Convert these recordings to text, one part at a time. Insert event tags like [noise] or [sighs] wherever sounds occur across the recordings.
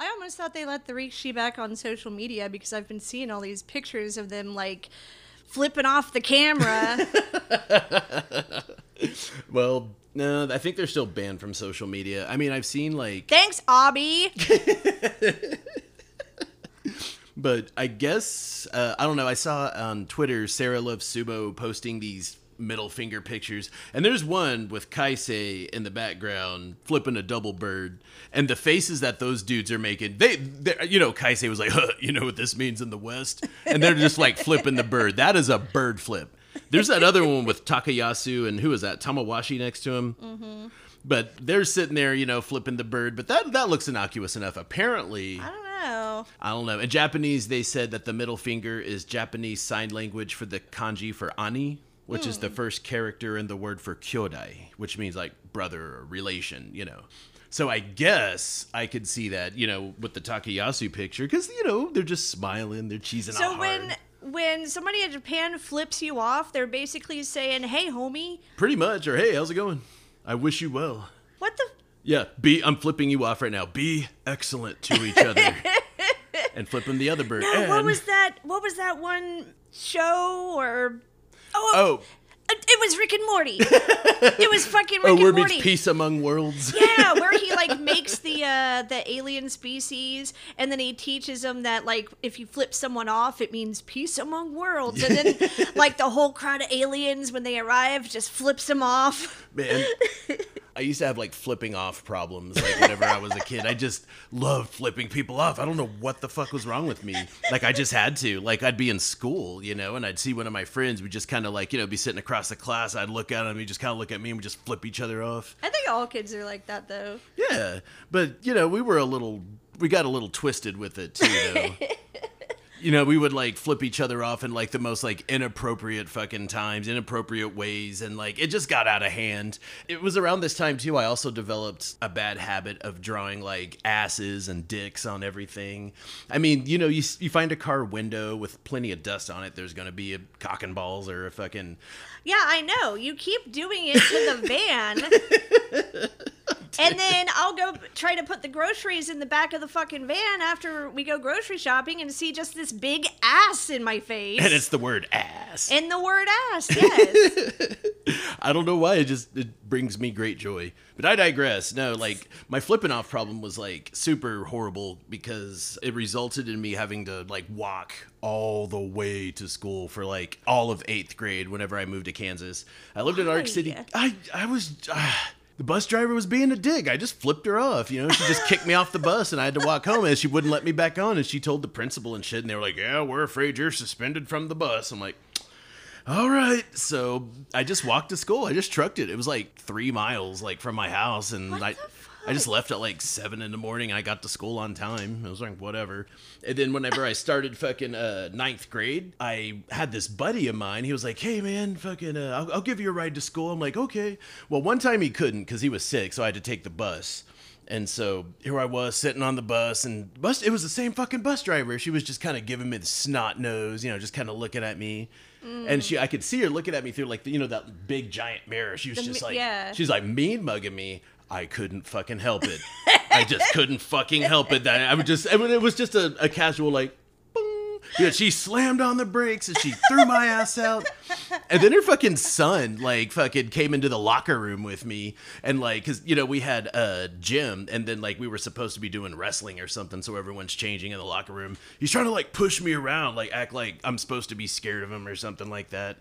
I almost thought they let the Rikishi back on social media because I've been seeing all these pictures of them like flipping off the camera. [laughs] Well, no, I think they're still banned from social media. I mean, I've seen like, [laughs] Thanks, Abby. but I guess uh, I don't know. I saw on Twitter Sarah Loves Sumo posting these middle finger pictures, and there's one with Kaisei in the background flipping a double bird, and the faces that those dudes are making. They, you know, Kaisei was like, huh, you know what this means in the West, and they're just like flipping the bird. That is a bird flip. There's that other one with Takayasu and who is that? Tamawashi next to him. Mm-hmm. But they're sitting there, you know, flipping the bird. But that that looks innocuous enough. Apparently, I don't know. I don't know. In Japanese, they said that the middle finger is Japanese sign language for the kanji for ani, which is the hmm. first character in the word for kyodai, which means like brother or relation, you know. So I guess I could see that, you know, with the Takayasu picture, because you know they're just smiling, they're cheesing So out when hard. when somebody in Japan flips you off, they're basically saying, "Hey, homie, Pretty much, or hey, how's it going? I wish you well. what the?" Yeah, be I'm flipping you off right now. Be excellent to each other. [laughs] and flipping the other bird. No, what was that? What was that one show or? Oh, Oh, it it was Rick and Morty. [laughs] it was fucking Rick oh, and Morty. peace among worlds. Yeah, where he like [laughs] makes the uh the alien species and then he teaches them that like if you flip someone off it means peace among worlds and then [laughs] like the whole crowd of aliens when they arrive just flips them off. Man, I used to have like flipping off problems like whenever I was a kid. I just loved flipping people off. I don't know what the fuck was wrong with me. Like I just had to. Like I'd be in school, you know, and I'd see one of my friends would just kind of like, you know, be sitting across the class. I'd look at him, he'd just kind of look at me and we'd just flip each other off. I think all kids are like that though. Yeah, but you know, we were a little, we got a little twisted with it too, though. [laughs] you know, we would like flip each other off in like the most like inappropriate fucking times, inappropriate ways, and like it just got out of hand. It was around this time too. I also developed a bad habit of drawing like asses and dicks on everything. I mean, you know, you you find a car window with plenty of dust on it. There's gonna be a cock and balls or a fucking Yeah, I know. You keep doing it to the van. [laughs] [laughs] and then I'll go try to put the groceries in the back of the fucking van after we go grocery shopping and see just this big ass in my face. and it's the word ass. and the word ass, [laughs] yes. I don't know why. It just it brings me great joy. But I digress. No, like my flipping off problem was like super horrible because it resulted in me having to like walk all the way to school for like all of eighth grade whenever I moved to Kansas. I lived in Arc City. I I was. ah, the bus driver was being a dig. I just flipped her off. You know, she just kicked me off the bus and I had to walk home and she wouldn't let me back on. And she told the principal and shit. And they were like, Yeah, we're afraid you're suspended from the bus. I'm like, all right. So I just walked to school. I just trucked it. It was like three miles, like from my house, and I, I just left at like seven in the morning. I got to school on time. I was like, whatever. And then whenever I started fucking uh, ninth grade, I had this buddy of mine. He was like, hey man, fucking, uh, I'll, I'll give you a ride to school. I'm like, okay. Well, one time he couldn't because he was sick, so I had to take the bus. And so here I was sitting on the bus, and bus it was the same fucking bus driver. She was just kind of giving me the snot nose, you know, just kind of looking at me. And she, I could see her looking at me through like the, you know that big giant mirror. She was The just like, yeah. she's like mean mugging me. I couldn't fucking help it. I just couldn't fucking help it. That I would just, I mean, it was just a, a casual like. Yeah, she slammed on the brakes and she threw my ass out. And then her fucking son, like, fucking came into the locker room with me. And, like, because, you know, we had a gym and then, like, we were supposed to be doing wrestling or something. So everyone's changing in the locker room. He's trying to, like, push me around, like, act like I'm supposed to be scared of him or something like that.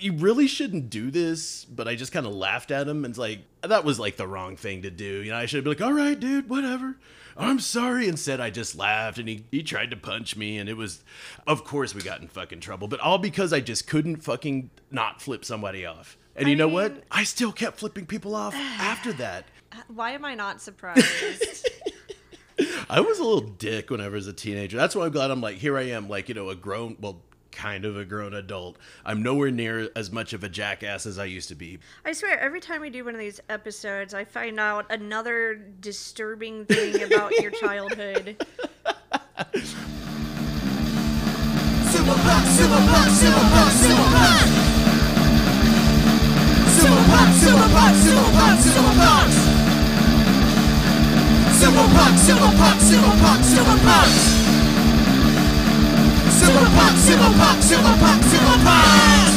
You really shouldn't do this. But I just kind of laughed at him and, like, that was, like, the wrong thing to do. You know, I should be like, all right, dude, whatever. I'm sorry. Instead, I just laughed and he, he tried to punch me. And it was, of course, we got in fucking trouble, but all because I just couldn't fucking not flip somebody off. And you know what? I still kept flipping people off after that. [sighs] Uh, why am I not surprised? [laughs] [laughs] I was a little dick when I was a teenager. That's why I'm glad I'm like, here I am, like, you know, a grown, well, kind of a grown adult. I'm nowhere near as much of a jackass as I used to be. I swear, every time we do one of these episodes, I find out another disturbing thing about your childhood. Silverback, silverback, silverback, silverback. Silverback, silverback, silverback, silverback. Silverback, silverback, silverback, Super Punk, Super Punk, Super Punk!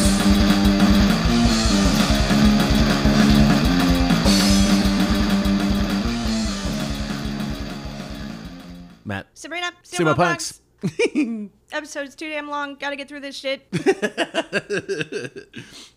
Matt. Sabrina, Sumo Sumo Punx. Punks. Episode's too damn long. Gotta get through this shit. [laughs]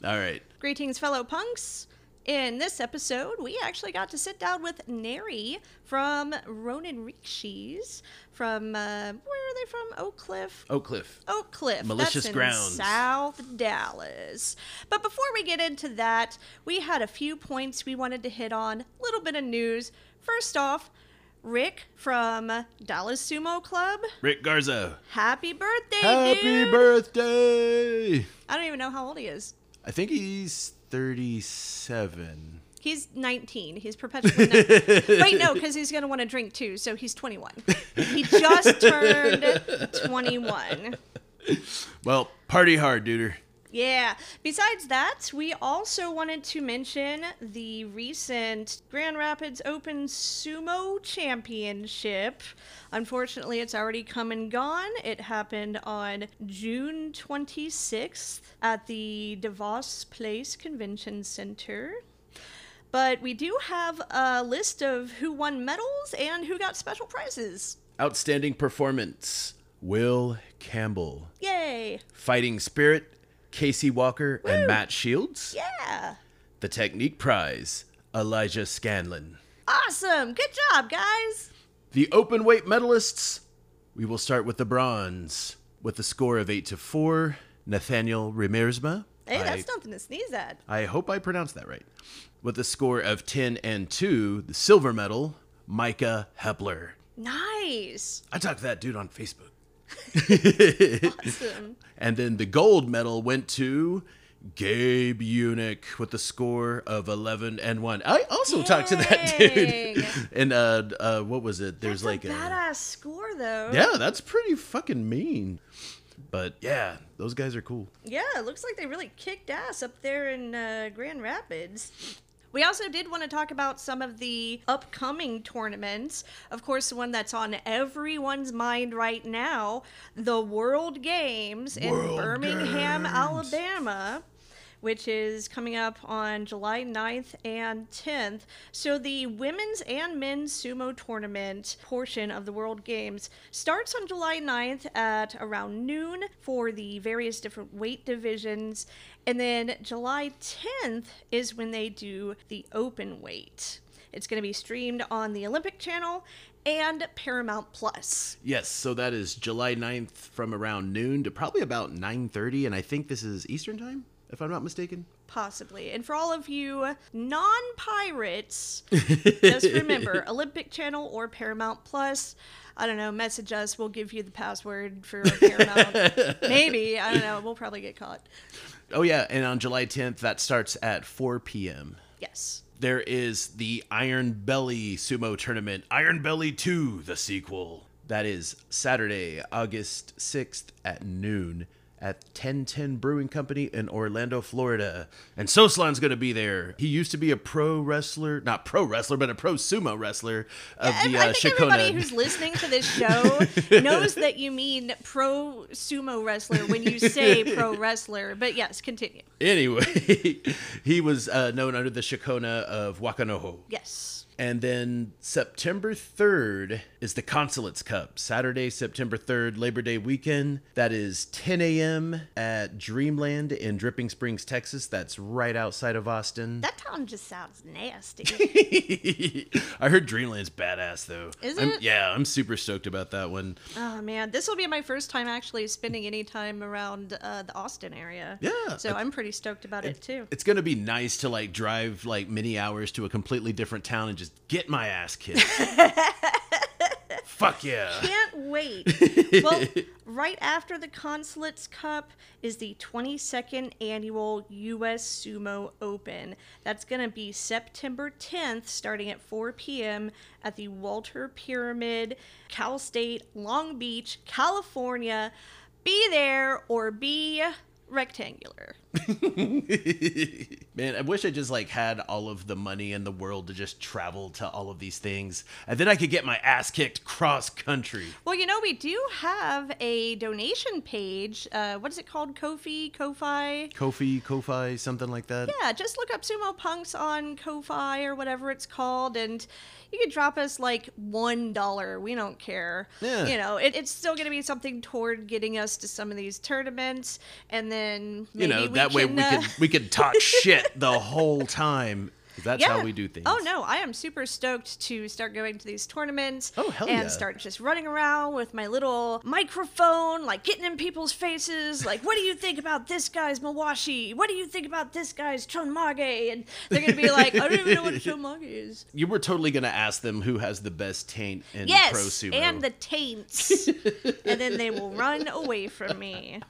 All right. Greetings, fellow punks. In this episode, we actually got to sit down with Nery from Ronin Rikishis from, uh, where are they from? Oak Cliff? Oak Cliff. Oak Cliff. Malicious That's in grounds. South Dallas. But before we get into that, we had a few points we wanted to hit on. A little bit of news. First off, Rick from Dallas Sumo Club. Rick Garza. Happy birthday, Happy dude! birthday. I don't even know how old he is. I think he's 37. He's 19. He's perpetually 19. Wait, [laughs] no, because he's going to want to drink too, so he's 21. He just turned 21. Well, party hard, duder. Yeah. Besides that, we also wanted to mention the recent Grand Rapids Open Sumo Championship. Unfortunately, it's already come and gone. It happened on June 26th at the DeVos Place Convention Center. But we do have a list of who won medals and who got special prizes. Outstanding performance. Will Campbell. Yay! Fighting Spirit. Casey Walker and Matt Shields. Yeah! The Technique Prize. Elijah Scanlon. Awesome! Good job, guys! The open weight medalists. We will start with the bronze with a score of 8 to 4. Nathaniel Ramirzma. Hey, I- that's nothing to sneeze at. I hope I pronounced that right. With a score of 10 and 2, the silver medal, Micah Hepler. Nice. I talked to that dude on Facebook. Awesome. [laughs] And then the gold medal went to Gabe Eunuch with a score of 11 and 1. I also talked to that dude. And uh, uh what was it? There's That's like a badass score, though. Yeah, that's pretty fucking mean. But yeah, those guys are cool. Yeah, it looks like they really kicked ass up there in uh, Grand Rapids. We also did want to talk about some of the upcoming tournaments. Of course, the one that's on everyone's mind right now the World Games in Birmingham, Games. Alabama. Which is coming up on July 9th and 10th. So, the women's and men's sumo tournament portion of the World Games starts on July 9th at around noon for the various different weight divisions. And then July 10th is when they do the open weight. It's going to be streamed on the Olympic Channel and Paramount Plus. Yes, so that is July 9th from around noon to probably about 9:30 and I think this is Eastern time if I'm not mistaken. Possibly. And for all of you non pirates, [laughs] just remember Olympic Channel or Paramount Plus. I don't know, message us. We'll give you the password for [laughs] Paramount. Maybe. I don't know. We'll probably get caught. Oh yeah, and on July 10th that starts at 4 p.m. Yes. There is the Iron Belly Sumo Tournament, Iron Belly 2, the sequel. That is Saturday, August 6th at noon at 1010 Brewing Company in Orlando, Florida. And Soslan's going to be there. He used to be a pro wrestler, not pro wrestler, but a pro sumo wrestler of I, the I uh, think everybody who's listening to this show [laughs] knows that you mean pro sumo wrestler when you say pro wrestler. But yes, continue. Anyway, [laughs] he was uh, known under the Shikona of Wakanoho. Yes. And then September 3rd is the Consulates Cup. Saturday, September 3rd, Labor Day weekend. That is 10 a.m. at Dreamland in Dripping Springs, Texas. That's right outside of Austin. That town just sounds nasty. [laughs] [laughs] I heard Dreamland's badass, though. Is I'm- it? Yeah, I'm super stoked about that one. Oh man, this will be my first time actually spending any time around uh, the Austin area. Yeah, So it- I'm pretty stoked about it too. It's going to be nice to like drive like many hours to a completely different town and just get my ass kicked. [laughs] Fuck yeah. Can't wait. [laughs] well, right after the Consulates Cup is the 22nd annual U.S. Sumo Open. That's going to be September 10th, starting at 4 p.m. at the Walter Pyramid, Cal State, Long Beach, California. Be there or be rectangular. Man, I wish I just like had all of the money in the world to just travel to all of these things, and then I could get my ass kicked cross country. Well, you know, we do have a donation page. Uh, what is it called? Kofi, Ko-fi. Kofi, Kofi, something like that. Yeah, just look up Sumo Punx on Ko-fi or whatever it's called, and you could drop us like one dollar. We don't care. Yeah. You know, it, it's still going to be something toward getting us to some of these tournaments, and then You know, that way we uh, could we could talk [laughs] shit the whole time. That's how we do oh, things. Oh no, I am super stoked to start going to these tournaments. Oh, hell and yeah. start just running around with my little microphone, like getting in people's faces. Like, what do you think about this guy's Mawashi? What do you think about this guy's Chonmage? And they're gonna be like, I don't even know what [laughs] Chonmage is. You were totally gonna ask them who has the best taint in Yes, pro sumo. and the taints, [laughs] and then they will run away from me.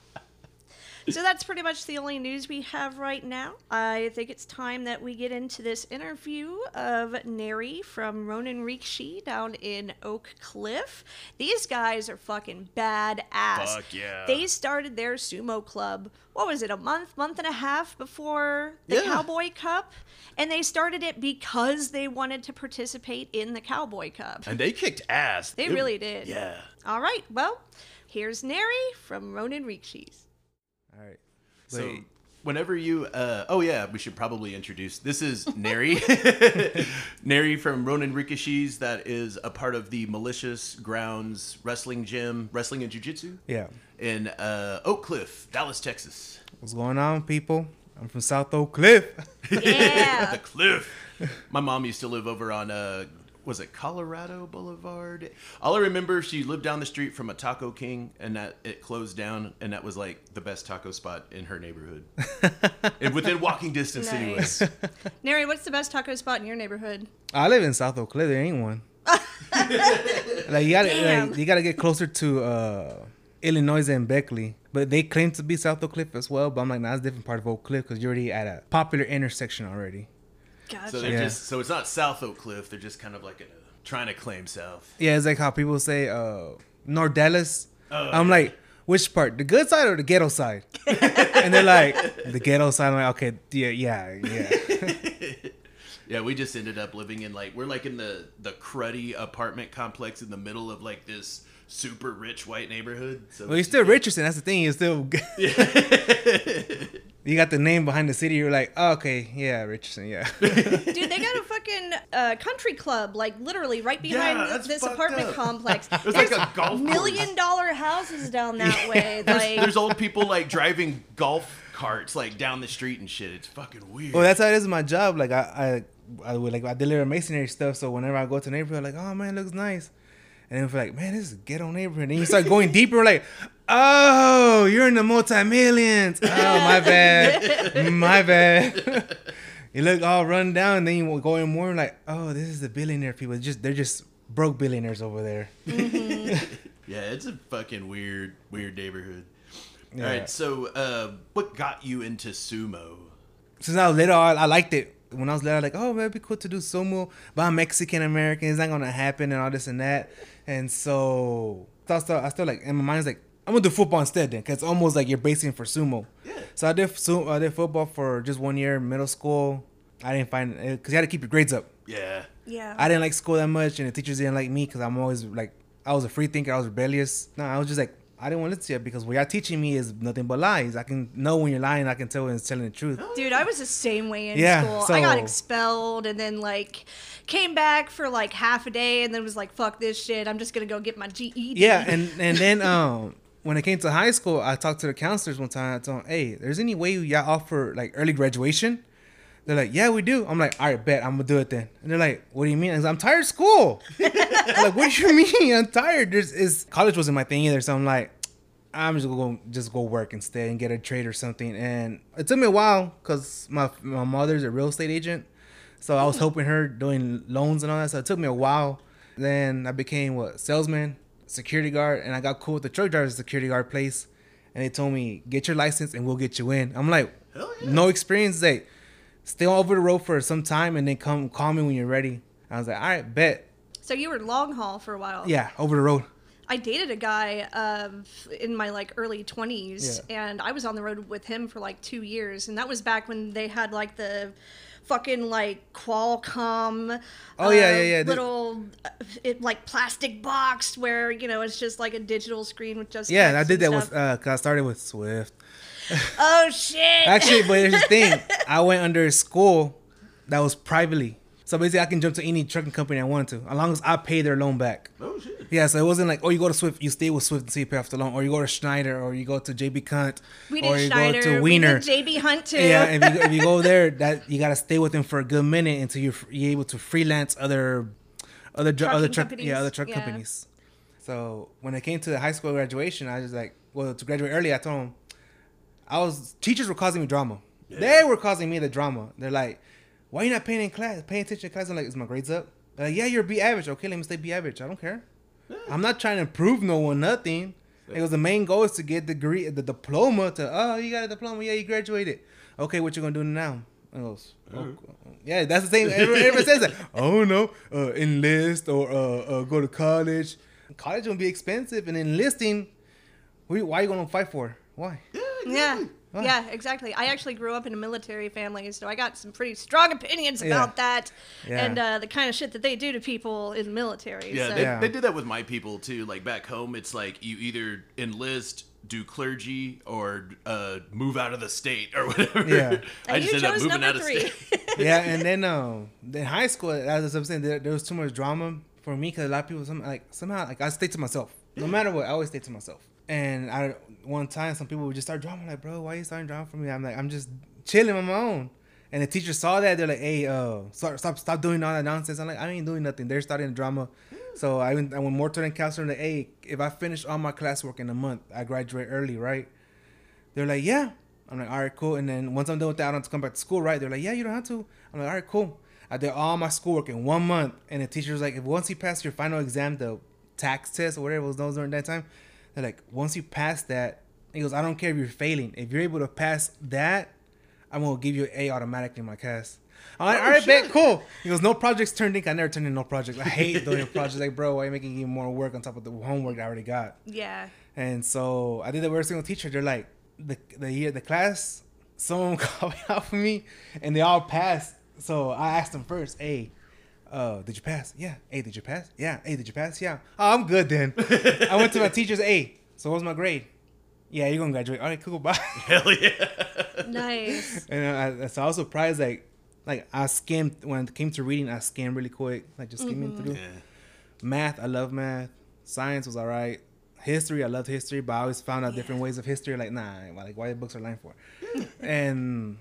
So that's pretty much the only news we have right now. I think it's time that we get into this interview of Nery from Ronin Rikishi down in Oak Cliff. These guys are fucking badass. Fuck yeah. They started their sumo club, what was it, a month, month and a half before the Yeah. Cowboy Cup? And they started it because they wanted to participate in the Cowboy Cup. and they kicked ass. They It- really did. Yeah. All right, well, here's Nery from Ronin Rikishis. All right. So whenever you, uh, oh yeah, we should probably introduce. This is Nery, [laughs] Nery from Ronin Rikishis. That is a part of the Malicious Grounds Wrestling Gym, Wrestling and Jiu Jitsu Yeah. in uh, Oak Cliff, Dallas, Texas. What's going on, people? I'm from South Oak Cliff. [laughs] Yeah. [laughs] The Cliff. My mom used to live over on uh, was it Colorado Boulevard? All I remember, she lived down the street from a Taco King, and that it closed down, and that was like the best taco spot in her neighborhood, [laughs] and within walking distance, Nice. anyways. [laughs] Nery, what's the best taco spot in your neighborhood? I live in South Oak Cliff. There ain't one. [laughs] like you gotta, Damn. like, you gotta get closer to uh, Illinois and Beckley. But they claim to be South Oak Cliff as well. But I'm like, nah, it's a different part of Oak Cliff because you're already at a popular intersection already. Gotcha. So they're Yeah. just so it's not South Oak Cliff. They're just kind of like a, trying to claim South. Yeah, it's like how people say uh, North Dallas. Oh, I'm yeah. like, which part, the good side or the ghetto side? and they're like, [laughs] the ghetto side. I'm like, okay, yeah, yeah, yeah. [laughs] Yeah, we just ended up living in like we're like in the the cruddy apartment complex in the middle of like this super rich white neighborhood. So Well, you're still just- Richardson. That's the thing. You're still. [laughs] you got the name behind the city. You're like, oh, okay, yeah, Richardson, yeah. [laughs] Dude, they [laughs] got a fucking uh, country club, like literally right behind Yeah, th- that's this apartment up. complex. [laughs] There's like a golf million course. dollar houses down that way. Like, There's old people like driving golf carts like down the street and shit. It's fucking weird. well, that's how it is in my job. Like I, I, I would like I deliver masonry stuff. So whenever I go to a neighborhood, like, oh man, it looks nice. And then we're like, man, this is a ghetto neighborhood. And you start going deeper, like, oh, you're in the multi millions. Oh, my bad, [laughs] my bad. [laughs] you look all run down, and then you go in more like, oh, this is the billionaire people. Just they're just broke billionaires over there. [laughs] yeah, it's a fucking weird, weird neighborhood. Yeah. All right, so uh, what got you into sumo? since I was little, I, I liked it. When I was little, I was like, oh, man, it'd be cool to do sumo, but I'm Mexican American. It's not gonna happen, and all this and that. And so, I still, I still like, in my mind, it's like, I'm gonna do football instead, then, cause it's almost like you're basing for sumo. Yeah. So I did, su- I did football for just one year, in middle school. I didn't find it, cause you had to keep your grades up. Yeah, yeah. I didn't like school that much, and the teachers didn't like me, cause I'm always like, I was a free thinker, I was rebellious. No, I was just like, I didn't want to listen to you because what y'all teaching me is nothing but lies. I can know when you're lying. I can tell when it's telling the truth. Dude, I was the same way in Yeah, school. I got expelled and then like came back for like half a day and then was like, fuck this shit. I'm just gonna go get my GED. Yeah, and and then [laughs] um when it came to high school, I talked to the counselors one time. I told them, "Hey, there's any way y'all offer like early graduation?" They're like, "Yeah, we do." I'm like, "All right, bet I'm gonna do it then." And they're like, "What do you mean?" I was, "I'm tired of school." [laughs] Like, "What do you [laughs] mean? I'm tired." There's is college wasn't my thing either, so I'm like, I'm just gonna just go work instead and get a trade or something. And it took me a while because my my mother's a real estate agent, so I was mm. helping her doing loans and all that. So it took me a while. Then I became what salesman, security guard, and I got cool with the truck driver security guard place. And they told me get your license and we'll get you in. I'm like, Hell yeah. no experience. They stay over the road for some time and then come call me when you're ready. I was like, all right, bet. So you were long haul for a while. Yeah, over the road. I dated a guy um, in my like early 20s, Yeah. and I was on the road with him for like two years, and that was back when they had like the fucking like Qualcomm. Oh, yeah, uh, yeah, yeah. The- Little uh, it, like plastic box where you know it's just like a digital screen with just Yeah, I did that with stuff. uh, cause I started with Swift. oh shit! Actually, but here's the thing. [laughs] I went under a school that was privately. So basically, I can jump to any trucking company I wanted to, as long as I pay their loan back. Oh shit. Yeah, so it wasn't like, oh, you go to Swift, you stay with Swift until you pay off the loan, or you go to Schneider, or you go to JB Cunt, we or you Schneider. go to we Wiener. JB Hunt too. Yeah, if you, if you go [laughs] there, that you gotta stay with them for a good minute until you're, you're able to freelance other, other, dr- other truck, companies, yeah, other truck yeah. companies. So when it came to the high school graduation, I was like, well, to graduate early, I told them, I was teachers were causing me drama. Yeah. They were causing me the drama. They're like, why you not paying in class, paying attention in class? I'm like, is my grades up? They're like, yeah, you're B average. Okay, let me stay B average. I don't care. I'm not trying to improve no one nothing. It was the main goal is to get the degree, the diploma. To oh, you got a diploma. Yeah, you graduated. Okay, what you gonna do now? I goes, oh, yeah, that's the same. Everyone, everyone says that. [laughs] Oh no, uh, enlist or uh, uh, go to college. College gonna be expensive, and enlisting. Why why you gonna fight for? Why? Yeah. Why? Yeah, exactly. I actually grew up in a military family, so I got some pretty strong opinions Yeah. about that Yeah. and uh, the kind of shit that they do to people in the military. Yeah, so. they, Yeah. they did that with my people too. Like back home, it's like you either enlist, do clergy, or uh, move out of the state or [laughs] whatever. Yeah. I just you ended up moving number out of three. state. [laughs] [laughs] yeah, and then um, in high school, as I'm saying, there, there was too much drama for me because a lot of people, some like somehow, like I stay to myself. No matter what, I always stay to myself. And I one time, some people would just start drama. I'm like, bro, why are you starting drama for me? I'm like, I'm just chilling on my own. And the teacher saw that. They're like, hey, uh, stop, stop, stop doing all that nonsense. I'm like, I ain't doing nothing. They're starting drama. So I went, I went more to the counselor. Like, hey, if I finish all my classwork in a month, I graduate early, right? They're like, yeah. I'm like, all right, cool. And then once I'm done with that, I don't have to come back to school, right? They're like, yeah, you don't have to. I'm like, all right, cool. I did all my schoolwork in one month. And the teacher was like, if once you pass your final exam, the TAKS test or whatever was those during that time, they're like, once you pass that, he goes, I don't care if you're failing. If you're able to pass that, I'm gonna give you an A automatically in my class. I'm like, Oh, all right, bet, cool. He goes, no projects turned in. I never turned in no projects. I hate doing [laughs] projects. Like, bro, why are you making even more work on top of the homework I already got? yeah. And so I did the worst single teacher. They're like, the the year the class, someone [laughs] called me out for me, and they all passed. So I asked them first, hey, uh, did you pass? Yeah. Hey, did you pass? Yeah. Hey, did you pass? Yeah. Oh, I'm good then. [laughs] I went to my teachers. Hey, so what was my grade? Yeah, you're gonna graduate. All right, cool, bye. [laughs] Hell yeah. Nice. [laughs] And I, so I was surprised, like, like I skimmed when it came to reading. I skimmed really quick, like just skimming through. Yeah. Math, I love math. Science was all right. History, I loved history, but I always found out different ways of history. Like, nah, like why the books are lying for. and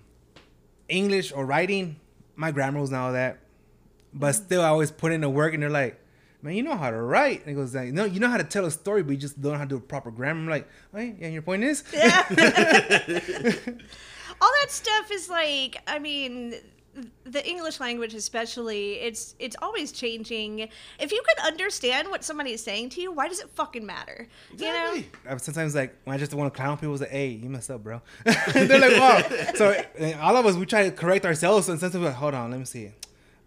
English or writing, my grammar was not all that. But still, I always put in the work, and they're like, "Man, you know how to write." And it goes like, "No, you know how to tell a story, but you just don't know how to do a proper grammar." I'm like, oh, "Hey, yeah, your point is." Yeah. [laughs] All that stuff is like, I mean, the English language especially, it's it's always changing. If you can understand what somebody is saying to you, why does it fucking matter? You know? Exactly. I sometimes like when I just want to clown people, say, "Hey, you messed up, bro." [laughs] They're like, "Wow." So all of us, we try to correct ourselves, and sometimes we're like, "Hold on, let me see."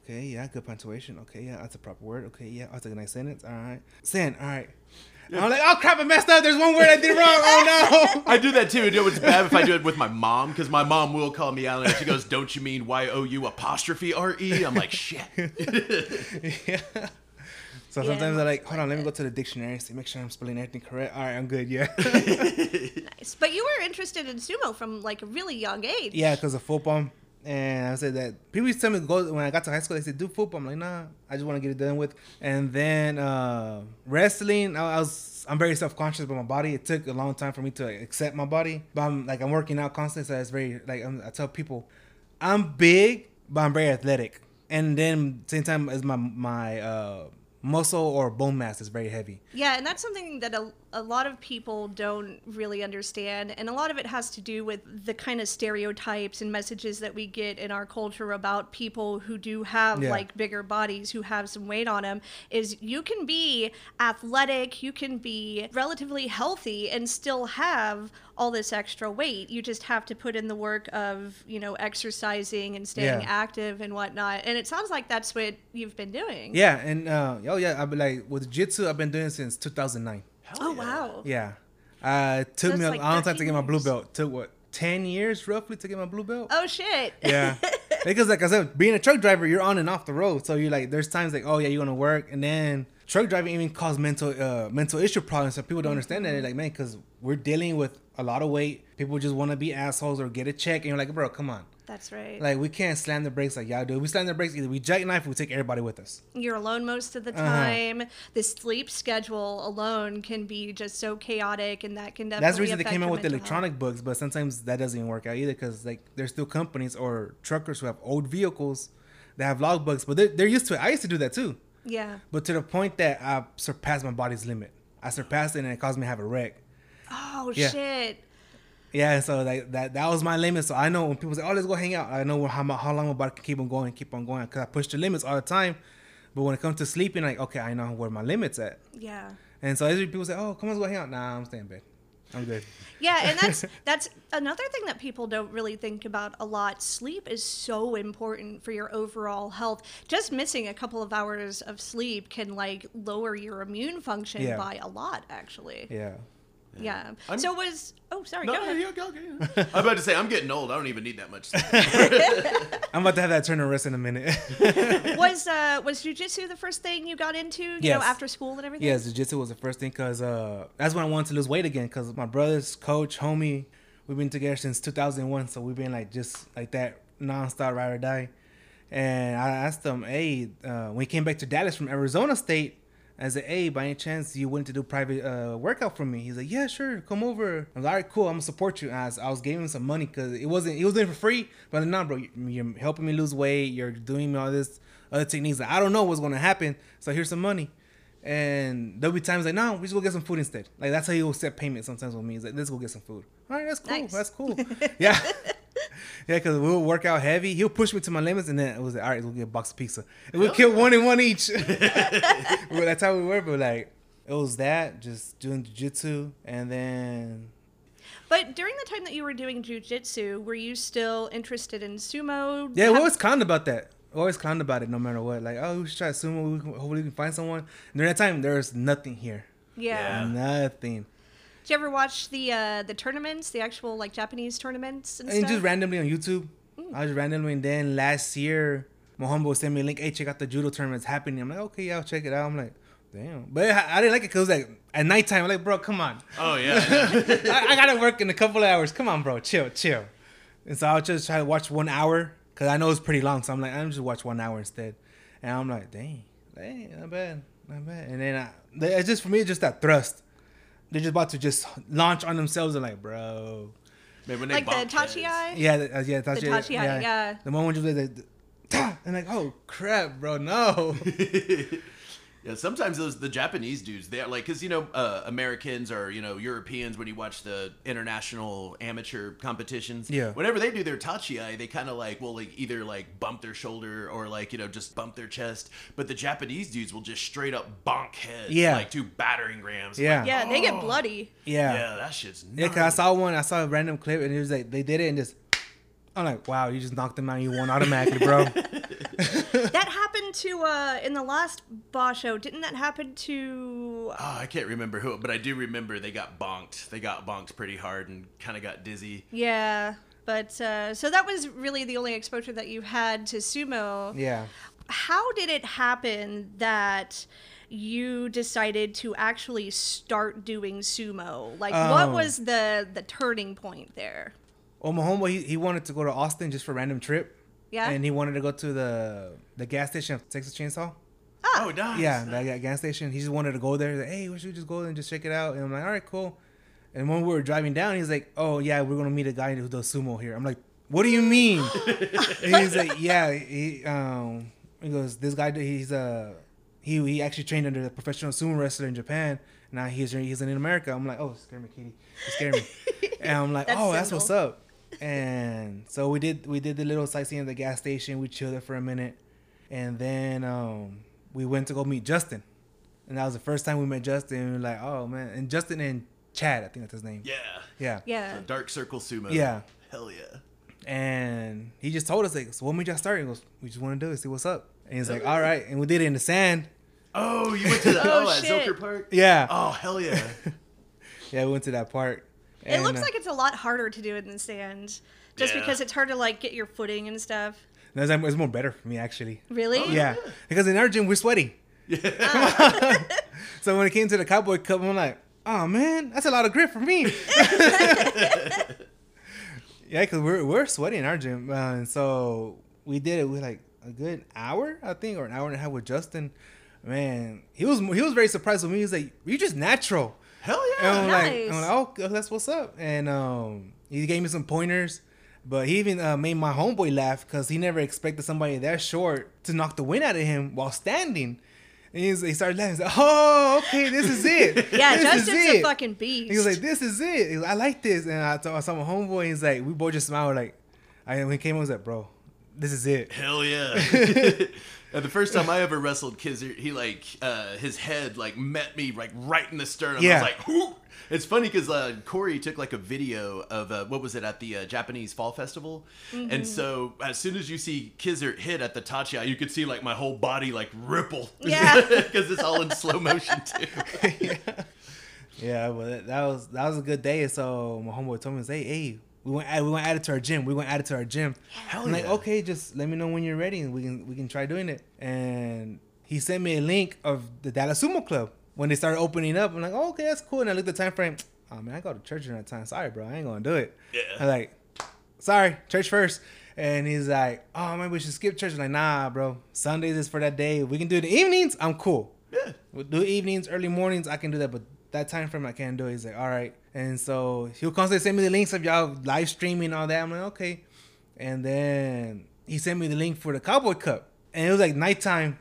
Okay, yeah, good punctuation. Okay, yeah, that's a proper word. Okay, yeah, that's a nice sentence. All right, send. All right. I'm like, oh crap, I messed up. There's one word I did wrong. Oh no. [laughs] I do that too. You know what's bad if I do it with my mom because my mom will call me out and she goes, "Don't you mean Y O U apostrophe R E?" I'm like, "Shit." [laughs] yeah. So Yeah, sometimes I'm like, hold on, let me go to the dictionary, see, make sure I'm spelling everything correct. All right, I'm good. Yeah. [laughs] Nice. But you were interested in sumo from like a really young age. Yeah, because of football. And I said that people used to tell me go when I got to high school. They said do football. I'm like, nah, I just want to get it done with. And then uh, wrestling, I, I was I'm very self conscious about my body. It took a long time for me to accept my body, but I'm like I'm working out constantly, so it's very like I'm, I tell people, I'm big, but I'm very athletic. And then same time as my my uh, muscle or bone mass is very heavy. Yeah, and that's something that a, a lot of people don't really understand. And a lot of it has to do with the kind of stereotypes and messages that we get in our culture about people who do have Yeah. like bigger bodies, who have some weight on them. Is you can be athletic, you can be relatively healthy, and still have all this extra weight. You just have to put in the work of, you know, exercising and staying Yeah. active and whatnot. And it sounds like that's what you've been doing. Yeah, and uh, oh yeah, I've been like with jiu-jitsu, I've been doing since 2009. Hell Oh yeah. wow. Yeah, uh, it took That's me a like long time to get my blue belt. Took what 10 years roughly to get my blue belt. Oh shit. Yeah, [laughs] because like I said, being a truck driver, you're on and off the road, so you're like, there's times like, oh yeah, you're gonna work, and then truck driving even cause mental uh, mental issue problems. So people don't understand that. They're like, man, because we're dealing with a lot of weight. People just want to be assholes or get a check, and you're like, bro, come on. That's right. Like we can't slam the brakes like y'all do. We slam the brakes either we jackknife or we take everybody with us. You're alone most of the Uh-huh. time. The sleep schedule alone can be just so chaotic, and that can definitely. That's the reason they came your with the mental health. electronic books, but sometimes that doesn't even work out either because like there's still companies or truckers who have old vehicles that have logbooks, but they're, they're used to it. I used to do that too, Yeah. but to the point that I surpassed my body's limit. I surpassed it and it caused me to have a wreck. Oh Yeah. shit. Yeah, so like that that was my limit. So I know when people say, "Oh, let's go hang out," I know how how long my body can keep on going, keep on going, because I push the limits all the time. But when it comes to sleeping, like okay, I know where my limits at. Yeah. And so as people say, "Oh, come on, let's go hang out." Nah, I'm staying in bed. I'm good. Yeah, and [laughs] that's that's another thing that people don't really think about a lot. Sleep is so important for your overall health. Just missing a couple of hours of sleep can like lower your immune function Yeah. by a lot actually. Yeah. Yeah. I'm- So was oh sorry, No, go no, ahead. yeah, go, okay. [laughs] I'm about to say I'm getting old. I don't even need that much. [laughs] I'm about to have that turn of wrist in a minute. [laughs] was uh was jujitsu the first thing you got into, you know, after school and everything? yeah, jiu-jitsu was the first thing because uh, that's when I wanted to lose weight again because my brother's coach, homie, we've been together since 2001. So we've been like just like that nonstop ride or die. And I asked him, hey, uh, when he came back to Dallas from Arizona State, I said, hey, by any chance you willing to do private uh, workout for me? He's like, yeah, sure, come over. I was like, all right, cool, I'm gonna support you. I was, I was giving him some money because it wasn't, he was doing it for free. But like, nah, bro, you- you're helping me lose weight. You're doing me all this other techniques that I don't know what's gonna happen. So here's some money. And there'll be times like, no, we just go get some food instead. Like that's how he will set payment sometimes with me. He's like, let's go get some food. All right, that's cool. Nice. That's cool. [laughs] yeah. Yeah, because we'll work out heavy. He'll push me to my limits, and then it was like, all right, we'll get a box of pizza. And we'll kill one and one each. [laughs] [laughs] well, that's how we were. But like, it was that just doing jujitsu, and then But during the time that you were doing jujitsu, were you still interested in sumo? yeah, we Have- always about that. We always clowned about it, no matter what. Like, oh, we should try sumo. We can, hopefully, we can find someone. And during that time, there's nothing here. Yeah. Nothing. Did you ever watch the uh, the tournaments, the actual like Japanese tournaments and, And stuff? just randomly on YouTube. I was randomly, and then last year, my homeboy sent me a link. Hey, check out the judo tournaments happening. I'm like, okay, yeah, I'll check it out. I'm like, damn, but I, I didn't like it because like at nighttime. I'm like, bro, come on, oh yeah. [laughs] I, I gotta work in a couple of hours. Come on, bro, chill, chill. And so I'll just try to watch one hour because I know it's pretty long. So I'm like, I'm just watch one hour instead. And I'm like, dang, dang, not bad, not bad. And then I, it's just for me, it's just that thrust. They're just about to just launch on themselves and like, bro. Man, when they like the bump heads. Tachi Yeah, the- uh, yeah, that's The Tachiai, yeah. The moment you like, the, the, and like, oh crap, bro, no. [laughs] Yeah, sometimes those the Japanese dudes they're like because you know uh, Americans or you know Europeans when you watch the international amateur competitions Yeah. whenever they do their tachi they kind of like will like either like bump their shoulder or like you know just bump their chest but the Japanese dudes will just straight up bonk heads Yeah. like two battering rams Yeah. Like, Yeah, they get oh. bloody. Yeah, yeah that shit's yeah. Cause I saw one, I saw a random clip, and it was like they did it and just. I'm like, wow, you just knocked them out. You won automatically, bro. [laughs] [laughs] That happened to uh in the last basho. Didn't that happen to Oh, I can't remember who, but I do remember they got bonked. They got bonked pretty hard and kind of got dizzy. Yeah. But uh, so that was really the only exposure that you had to sumo. yeah. How did it happen that you decided to actually start doing sumo? Like, what Oh. was the the turning point there? Well, my homeboy, he, he wanted to go to Austin just for a random trip. Yeah. And he wanted to go to the the gas station of Texas Chainsaw. Oh, nice. Yeah, that ga- gas station. He just wanted to go there. He's like, hey, we should just go and just check it out. And I'm like, all right, cool. And when we were driving down, he's like, oh yeah, we're gonna meet a guy who does sumo here. I'm like, what do you mean? and [laughs] he's like, yeah, he um, he goes, this guy, he's uh, he he actually trained under a professional sumo wrestler in Japan. Now he's he's in America. I'm like, oh, scare me, Kitty, scare me. [laughs] and I'm like, That's oh, that's what's up. And so we did we did the little sightseeing at the gas station. We chilled there for a minute, and then um, we went to go meet Justin. And that was the first time we met Justin. And we were like, oh man, and Justin and Chad, I think that's his name. Yeah. Yeah. Yeah. So Dark Circle Sumo. Yeah. Hell yeah. And he just told us like, so what made y'all start? He goes, we just want to do it, see what's up. And he's like, all right. And we did it in the sand. Oh, you went to the [laughs] Oh, oh, at shit. Zilker Park? Yeah, Oh hell yeah. [laughs] yeah, we went to that park. It looks uh, like it's a lot harder to do it in the stands, just Yeah. because it's hard to like get your footing and stuff. no, it's, it's more better for me actually. Really? Yeah, because in our gym we're sweaty. Yeah. [laughs] so when it came to the Cowboy Cup, I'm like, oh man, that's a lot of grip for me. [laughs] yeah, because we're we're sweaty in our gym, uh, and so we did it with like a good hour, I think, or an hour and a half with Justin. Man, he was he was very surprised with me. He was like, "You're just natural." Hell And yeah. I'm Nice. like, I'm like, oh, okay, that's what's up. And um, he gave me some pointers, but he even uh, made my homeboy laugh because he never expected somebody that short to knock the wind out of him while standing. And he, was, he started laughing. He's like, oh, okay, this is it. [laughs] Yeah, This is Justin's a fucking beast. He was like, this is it. He I like this. And I told, I saw my homeboy. He's like, we both just smiled. Like, I, when he came, I was like, bro, this is it. Hell yeah. [laughs] [laughs] and the first time I ever wrestled Kizzer, he like uh, his head like met me like right in the sternum. I Yeah. was like, Whoo! It's funny because uh, Corey took like a video of uh, what was it at the uh, Japanese Fall Festival, and so as soon as you see Kizzer hit at the Tachi, you could see like my whole body like ripple. Yeah. [laughs] because it's all in slow motion too. [laughs] Yeah, but that, that was that was a good day. So my homeboy told me, "Hey, hey, we want we want to add it to our gym. We want to add it to our gym." Hell I'm like, okay, just let me know when you're ready, and we can we can try doing it. And he sent me a link of the Dallas Sumo Club when they started opening up. I'm like, oh, okay, that's cool. And I looked at the time frame. [tsk] Oh man, I go to church during that time. Sorry, bro, I ain't gonna do it. Yeah. I'm like, sorry, church first. And he's like, oh man, we should skip church. I'm like, nah, bro. Sundays is for that day. We can do the evenings. I'm cool. Yeah. We'll do evenings, early mornings. I can do that, but that time frame I can't do it. He's like, all right. And so he'll constantly send me the links of y'all live streaming all that. I'm like, okay. And then he sent me the link for the Cowboy Cup, and it was like nighttime.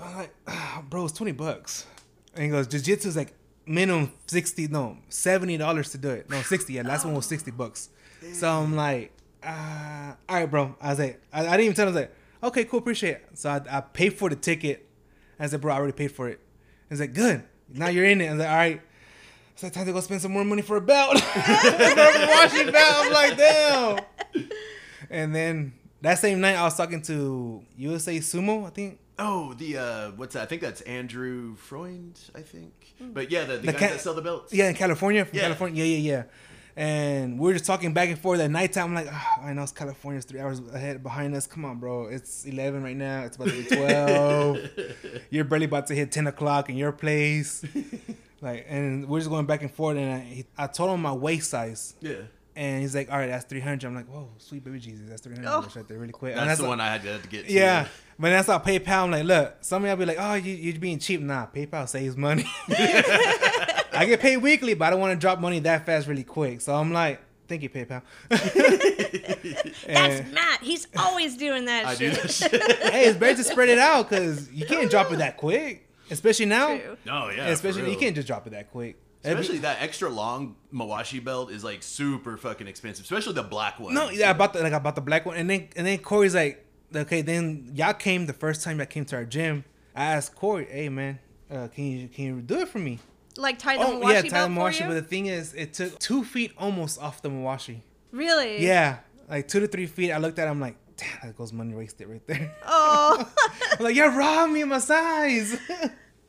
I'm like, ah, bro, it's twenty bucks. And he goes, Jiu-Jitsu is like minimum sixty, no, seventy dollars to do it. No, sixty. Yeah, last one was sixty bucks. So I'm like, uh, all right, bro. I was like, I, I didn't even tell him. I was like, okay, cool, appreciate it. So I, I paid for the ticket. I said, bro, I already paid for it. He's like, good. Now you're in it. I was like, all right. It's like time to go spend some more money for a belt. [laughs] for a washing belt. I'm like, damn. And then that same night, I was talking to USA Sumo, I think. Oh, the uh, what's that? I think that's Andrew Freund. I think. But yeah, the, the, The guys ca- that sell the belts. Yeah, in California. From Yeah. California. Yeah, yeah, yeah. And we are just talking back and forth at nighttime. I'm like, "Ah, I know it's California's three hours ahead behind us. Come on, bro. It's 11 right now. It's about to be [laughs] 12. You're barely about to hit 10 o'clock in your place. [laughs] Like, and we're just going back and forth. And I, he, I told him my waist size. Yeah. And he's like, all right, that's 300. I'm like, whoa, sweet baby Jesus. That's 300 Oh. right there really quick. And That's, that's the a- one I had to, to get. To. Yeah. But that's how PayPal. I'm like, look, some of y'all be like, oh, you, you're being cheap. Nah, PayPal saves money. [laughs] I get paid weekly, but I don't want to drop money that fast really quick. So I'm like, thank you, PayPal. [laughs] That's Matt. He's always doing that I do shit. that [laughs] shit. hey, it's better to spread it out because you can't drop it that quick. Especially now. True. No, yeah. Especially, you can't just drop it that quick. Every- Especially that extra long Mawashi belt is like super fucking expensive, especially the black one. No, yeah, I bought the like I bought the black one, and then and then Corey's like, okay, then y'all came the first time y'all came to our gym. I asked Corey, hey man, uh, can you can you do it for me? Like tie the Oh Mawashi yeah, belt tie the for you? but the thing is, it took two feet almost off the Mawashi. Really? Yeah, like two to three feet. I looked at, it, I'm like, damn, that goes money wasted right there. [laughs] Oh. [laughs] I'm like, you're robbing me of my size. [laughs]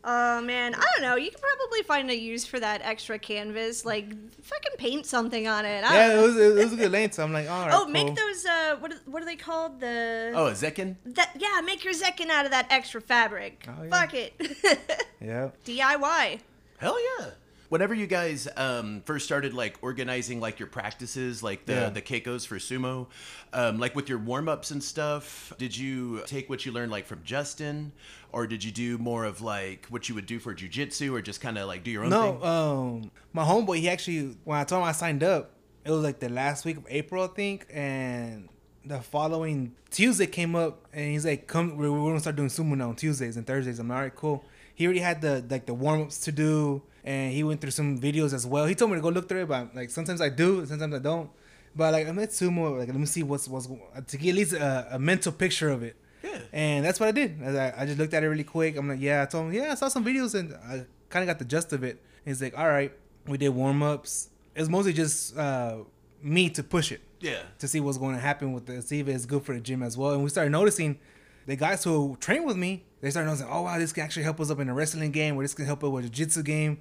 Oh man, I don't know. You could probably find a use for that extra canvas. Like, fucking paint something on it. I yeah, it was it was a good length. So I'm like, all right. Oh, cool. make those. Uh, what are, what are they called? The Oh, a Zekin? that yeah, make your zekin out of that extra fabric. Oh, yeah. Fuck it. Yeah. DIY. Hell yeah. Whenever you guys um, first started like organizing like your practices, like the Yeah. the keikos for sumo, um, like with your warm ups and stuff, did you take what you learned like from Justin, or did you do more of like what you would do for jujitsu, or just kind of like do your own No, thing? um, my homeboy, he actually when I told him I signed up, it was like the last week of April, I think, and the following Tuesday came up, and he's like, "Come, we're, we're gonna start doing sumo now on Tuesdays and Thursdays." I'm like, all right, cool. He already had the like the warm ups to do, and he went through some videos as well. He told me to go look through it, but like sometimes I do, sometimes I don't. But like I'm at sumo, like let me see what's what's to get at least a, a mental picture of it. Yeah. And that's what I did. I, I just looked at it really quick. I'm like, yeah. I told him, yeah, I saw some videos and I kind of got the gist of it. And he's like, all right, we did warm ups. It's mostly just uh, me to push it Yeah. to see what's going to happen with the see if it's good for the gym as well. And we started noticing the guys who train with me, they started noticing, oh wow, this can actually help us up in a wrestling game, or this can help us with a jiu-jitsu game.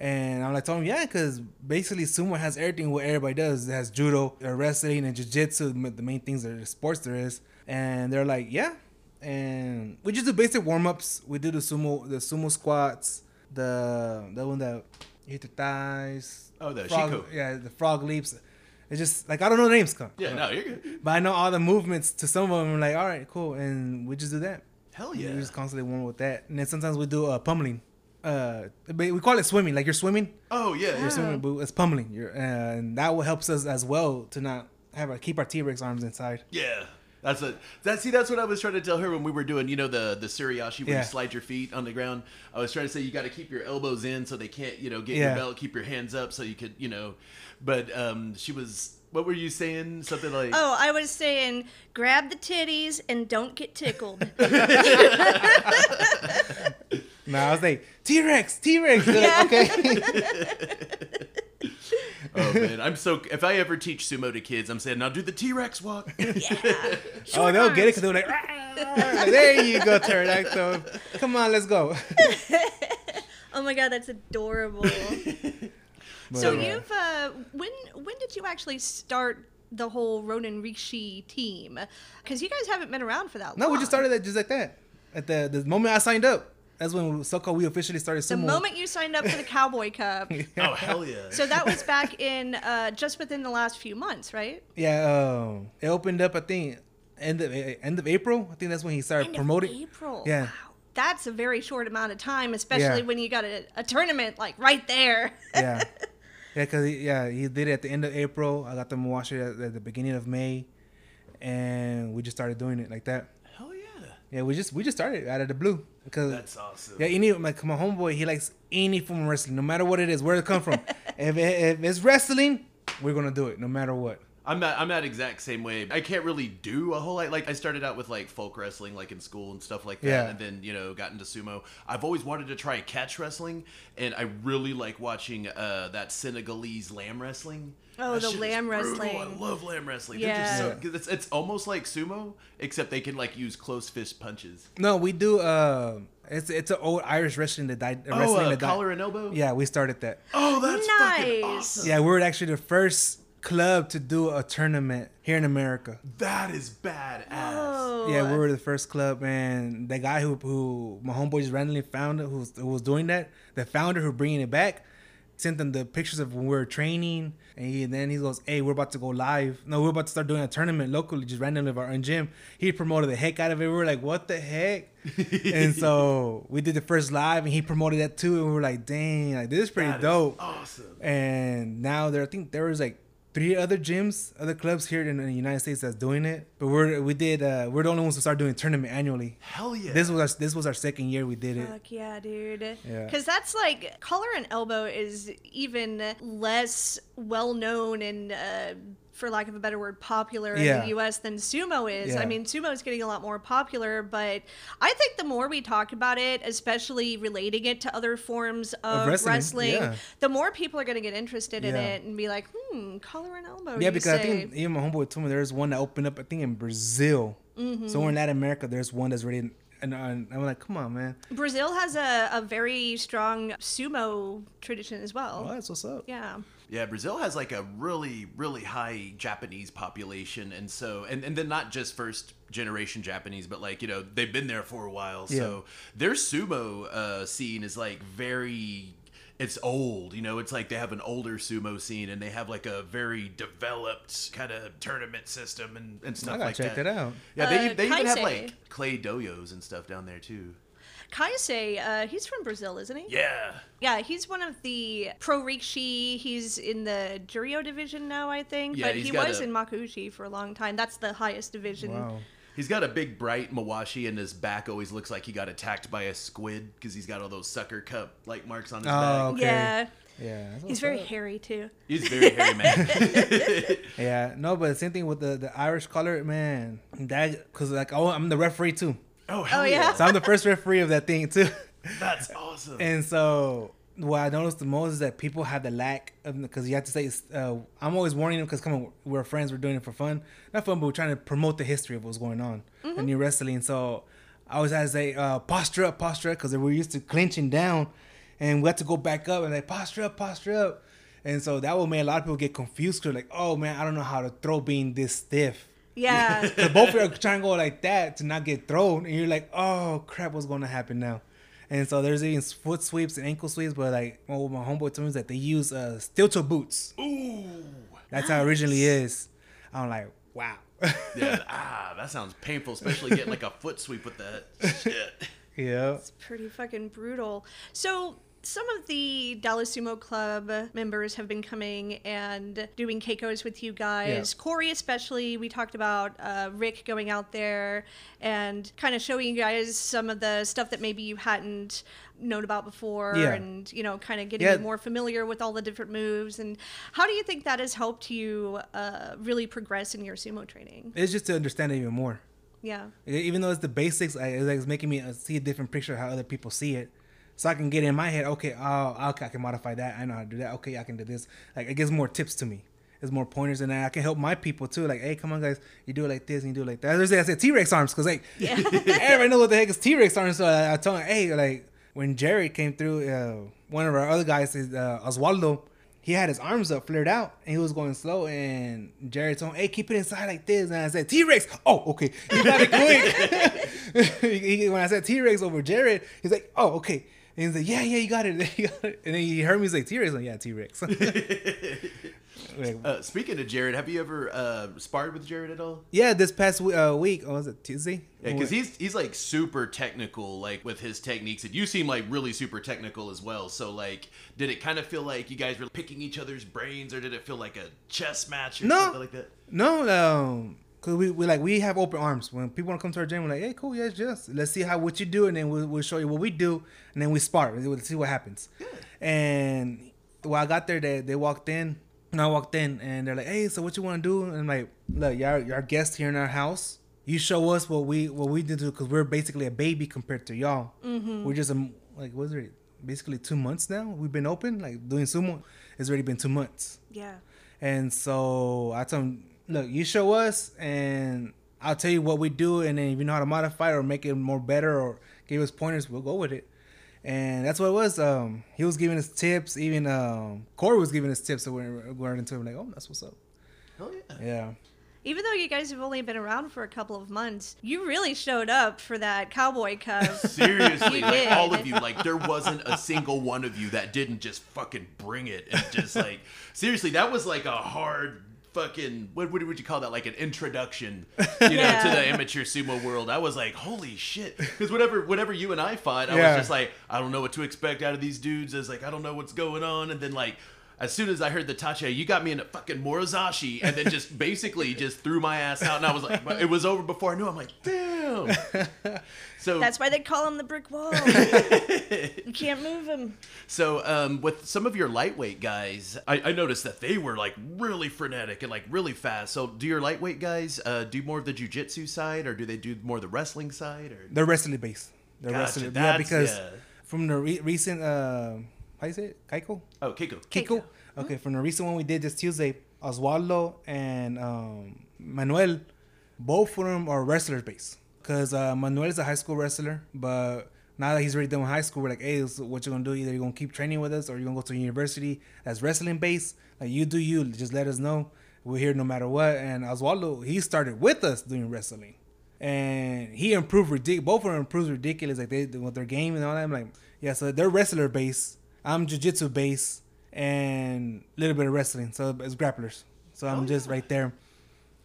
And I'm like, telling them, yeah, because basically sumo has everything what everybody does. It has judo, uh, wrestling, and jiu-jitsu, the main things that the sports there is. And they're like, yeah. And we just do basic warm-ups. We do the sumo, the sumo squats, the the one that hit the thighs. Oh, the frog, Shiko. Yeah, the frog leaps. It's just like I don't know the names, come. Yeah, no, you're good. But I know all the movements to some of them. I'm like, all right, cool, and we just do that. Hell yeah. We yeah. just constantly warm with that, and then sometimes we do uh, pummeling. Uh, but we call it swimming. Like you're swimming, Oh yeah, yeah. you're swimming, but it's pummeling. You're, uh, and that will helps us as well to not have our keep our T Rex arms inside. Yeah. That's it. That see, that's what I was trying to tell her when we were doing, you know, the the Suriashi where Yeah. you slide your feet on the ground. I was trying to say you got to keep your elbows in so they can't, you know, get Yeah. your belt. Keep your hands up so you could, you know. But um, she was. What were you saying? Something like. Oh, I was saying, grab the titties and don't get tickled. [laughs] [laughs] No, I was like T Rex, T Rex. Yeah. Okay. [laughs] Oh [laughs] man, I'm so. If I ever teach sumo to kids, I'm saying now do the T Rex walk. yeah. [laughs] oh, they'll get it because they're like, Like, there you go, pterodactyl. Come on, let's go. [laughs] Oh my god, that's adorable. But, so uh, you've uh, when when did you actually start the whole Ronin Rikishi team? Because you guys haven't been around for that No, long. No, we just started that just like that. At the the moment I signed up, that's when so-called we officially started the moment you signed up for the [laughs] Cowboy Cup. [laughs] oh hell yeah. So that was back in uh, just within the last few months, right? Yeah, um, it opened up. I think end of eh, end of April. I think that's when he started End of promoting. April. Yeah. Wow. That's a very short amount of time, especially Yeah. when you got a, a tournament like right there. [laughs] yeah, yeah, because yeah, he did it at the end of April. I got them to watch it at, at the beginning of May, and we just started doing it like that. hell yeah. Yeah, we just we just started out of the blue because That's awesome. yeah, any like my homeboy, he likes any form of wrestling, no matter what it is, where it come from. [laughs] if, if it's wrestling, we're gonna do it, no matter what. I'm that I'm that exact same way. I can't really do a whole lot. Like I started out with like folk wrestling, like in school and stuff like that, Yeah. and then you know got into sumo. I've always wanted to try catch wrestling, and I really like watching uh, that Senegalese laamb wrestling. Oh, That the shit is laamb wrestling. I love laamb wrestling. Yeah. They're just it's, it's almost like sumo, except they can like use close fist punches. No, we do. Uh, it's it's an old Irish wrestling that died. Oh, wrestling uh, that died. collar and elbow. Yeah, we started that. Oh, that's fucking Nice. awesome. Yeah, we were actually the first club to do a tournament here in America. That is badass. Oh. Yeah, we were the first club, and the guy who who my homeboy just randomly found it, who was, who was doing that, the founder who bringing it back, sent them the pictures of when we were training, and, he, then he goes, "Hey, we're about to go live. No, we're about to start doing a tournament locally, just randomly of our own gym." He promoted the heck out of it. We were like, "What the heck?" [laughs] and so we did the first live, and he promoted that too, and we were like, "Dang, like this is pretty That is dope." awesome. and now there I think there was like three other gyms, other clubs here in the United States that's doing it. But we're we did uh we're the only ones who start doing tournament annually. Hell yeah. This was our this was our second year we did it. Fuck yeah, dude. Yeah. Because that's like collar and elbow is even less well known and, uh, for lack of a better word, popular in the U.S. than sumo is. I mean, sumo is getting a lot more popular, but I think the more we talk about it, especially relating it to other forms of, wrestling, wrestling, yeah. the more people are going to get interested in it and be like, hmm, collar and elbow. Yeah, because I say. think even my homeboy told me there's one that opened up I think in Brazil. Mm-hmm. Somewhere in Latin America, there's one that's ready. And, and I'm like, come on, man. Brazil has a, a very strong sumo tradition as well. Oh, that's what's up. Yeah. Yeah, Brazil has like a really, really high Japanese population, and so, and, and then not just first generation Japanese, but like you know they've been there for a while, so their sumo uh, scene is like very. It's old, you know. It's like they have an older sumo scene, and they have like a very developed kind of tournament system and, and stuff I gotta like check that. that out. Yeah, they, Uh, they even have like clay dohyos and stuff down there too. Kaisei, uh, he's from Brazil, isn't he? Yeah, Yeah, he's one of the pro Rikishi. He's in the Juryo division now, I think. Yeah, but he's he got was a- in Makuuchi for a long time. That's the highest division. Wow. He's got a big bright mawashi, and his back always looks like he got attacked by a squid because he's got all those sucker cup like marks on his Oh, back. okay. Yeah, Yeah. he's very up. hairy too. He's very hairy man. [laughs] Yeah, no, but same thing with the, the Irish color, man. That because like oh, I'm the referee too, oh hell Oh, yeah. yeah? so I'm the first referee of that thing too. [laughs] That's awesome. And so what I noticed the most is that people have the lack of because you have to say uh, I'm always warning them because come on we're friends we're doing it for fun not fun but we're trying to promote the history of what's going on in new wrestling so I always had to say uh, posture up posture up because we're used to clinching down and we had to go back up and like posture up posture up and so that will make a lot of people get confused because like oh man I don't know how to throw being this stiff Yeah. [laughs] because both of you are trying to go like that to not get thrown, and you're like, oh crap, what's going to happen now? And so there's even foot sweeps and ankle sweeps, but like well, my homeboy told me that they use uh, steel toe boots. Ooh. That's how it originally is. I'm like, wow. Yeah. [laughs] ah, that sounds painful, especially getting like a foot sweep with that shit. yeah. It's pretty fucking brutal. So some of the Dallas Sumo Club members have been coming and doing Keikos with you guys. Yeah. Corey, especially, we talked about uh, Rick going out there and kind of showing you guys some of the stuff that maybe you hadn't known about before Yeah. and you know kind of getting Yeah. more familiar with all the different moves and how do you think that has helped you uh, really progress in your sumo training It's just to understand it even more. yeah Even though it's the basics, I, it's, like, it's making me uh, see a different picture of how other people see it. So I can get in my head, okay, oh, okay, I can modify that. I know how to do that. Okay, I can do this. Like it gives more tips to me. It's more pointers, and I can help my people too. Like, hey, come on, guys, you do it like this, and you do it like that. There's I said T Rex arms because like [laughs] everybody knows what the heck is T Rex arms. So I, I told him, hey, like when Jerry came through, uh, one of our other guys is uh, Oswaldo. He had his arms up, flared out, and he was going slow. And Jerry told him, "Hey, keep it inside like this." And I said, "T Rex." Oh, okay. He got it quick. [laughs] He- he- when I said T Rex over Jared, he's like, "Oh, okay." And he's like, "Yeah, yeah, you got it." [laughs] You got it. And then he heard me say T Rex. Like, yeah, T Rex. [laughs] Uh, speaking of Jared, have you ever uh, sparred with Jared at all? yeah, this past uh, week, oh, was it Tuesday? Yeah, because he's he's like super technical, like with his techniques, and you seem like really super technical as well. So like, did it kind of feel like you guys were picking each other's brains, or did it feel like a chess match or No. something like that? No, um, cause we, we like we have open arms. When people want to come to our gym, we're like, hey, cool, yeah, just let's see how what you do, and then we'll, we'll show you what we do, and then we spar. We'll see what happens. And when I got there, they they walked in, and I walked in, and they're like, hey, so what you want to do? And I'm like, look, you're you're our guest here in our house. You show us what we what we did do, cause we're basically a baby compared to y'all. Mm-hmm. We're just a, like what's it? Basically two months now. We've been open, like doing sumo. It's already been two months. yeah And so I told him, look, you show us and I'll tell you what we do. And then if you know how to modify it or make it more better or give us pointers, we'll go with it. And that's what it was. Um, he was giving us tips. Even um, Corey was giving us tips. So we're going into it. Like, oh, that's what's up. Hell yeah. Yeah. Even though you guys have only been around for a couple of months, you really showed up for that Cowboy Cup. [laughs] Seriously, You like did. all of you, like there wasn't a single one of you that didn't just fucking bring it and just like seriously, that was like a hard fucking what, what would you call that? Like an introduction, [laughs] you know, Yeah. to the amateur sumo world. I was like, holy shit, because whatever whatever you and I fought, I Yeah. was just like, I don't know what to expect out of these dudes. I was like, I don't know what's going on, and then like. As soon as I heard the tache, you got me in a fucking Morozashi, and then just [laughs] basically just threw my ass out, and I was like, it was over before I knew. I'm like, damn. [laughs] So That's why they call him the brick wall. [laughs] you can't move him. So, um, with some of your lightweight guys, I, I noticed that they were like really frenetic and like really fast. So, do your lightweight guys uh, do more of the jujitsu side, or do they do more the wrestling side? Or They're wrestling based. They're Gotcha, wrestling. Yeah, because yeah. from the re- recent, uh, how you say it? Kaiko? oh, Keiko. Kiko. Keiko. Okay, from the recent one we did this Tuesday, Oswaldo and um, Manuel, both of them are wrestlers based. Cause uh, Manuel is a high school wrestler, but now that he's already done with high school, we're like, hey, so what you gonna do? Either you're gonna keep training with us, or you're gonna go to university that's wrestling based. Like you do you, just let us know. We're here no matter what. And Oswaldo, he started with us doing wrestling, and he improved ridiculous. Both of them improved ridiculous. Like they with their game and all that. I'm like, yeah, so they're wrestler based. I'm jujitsu base and a little bit of wrestling. So it's grapplers. So I'm oh, just right there.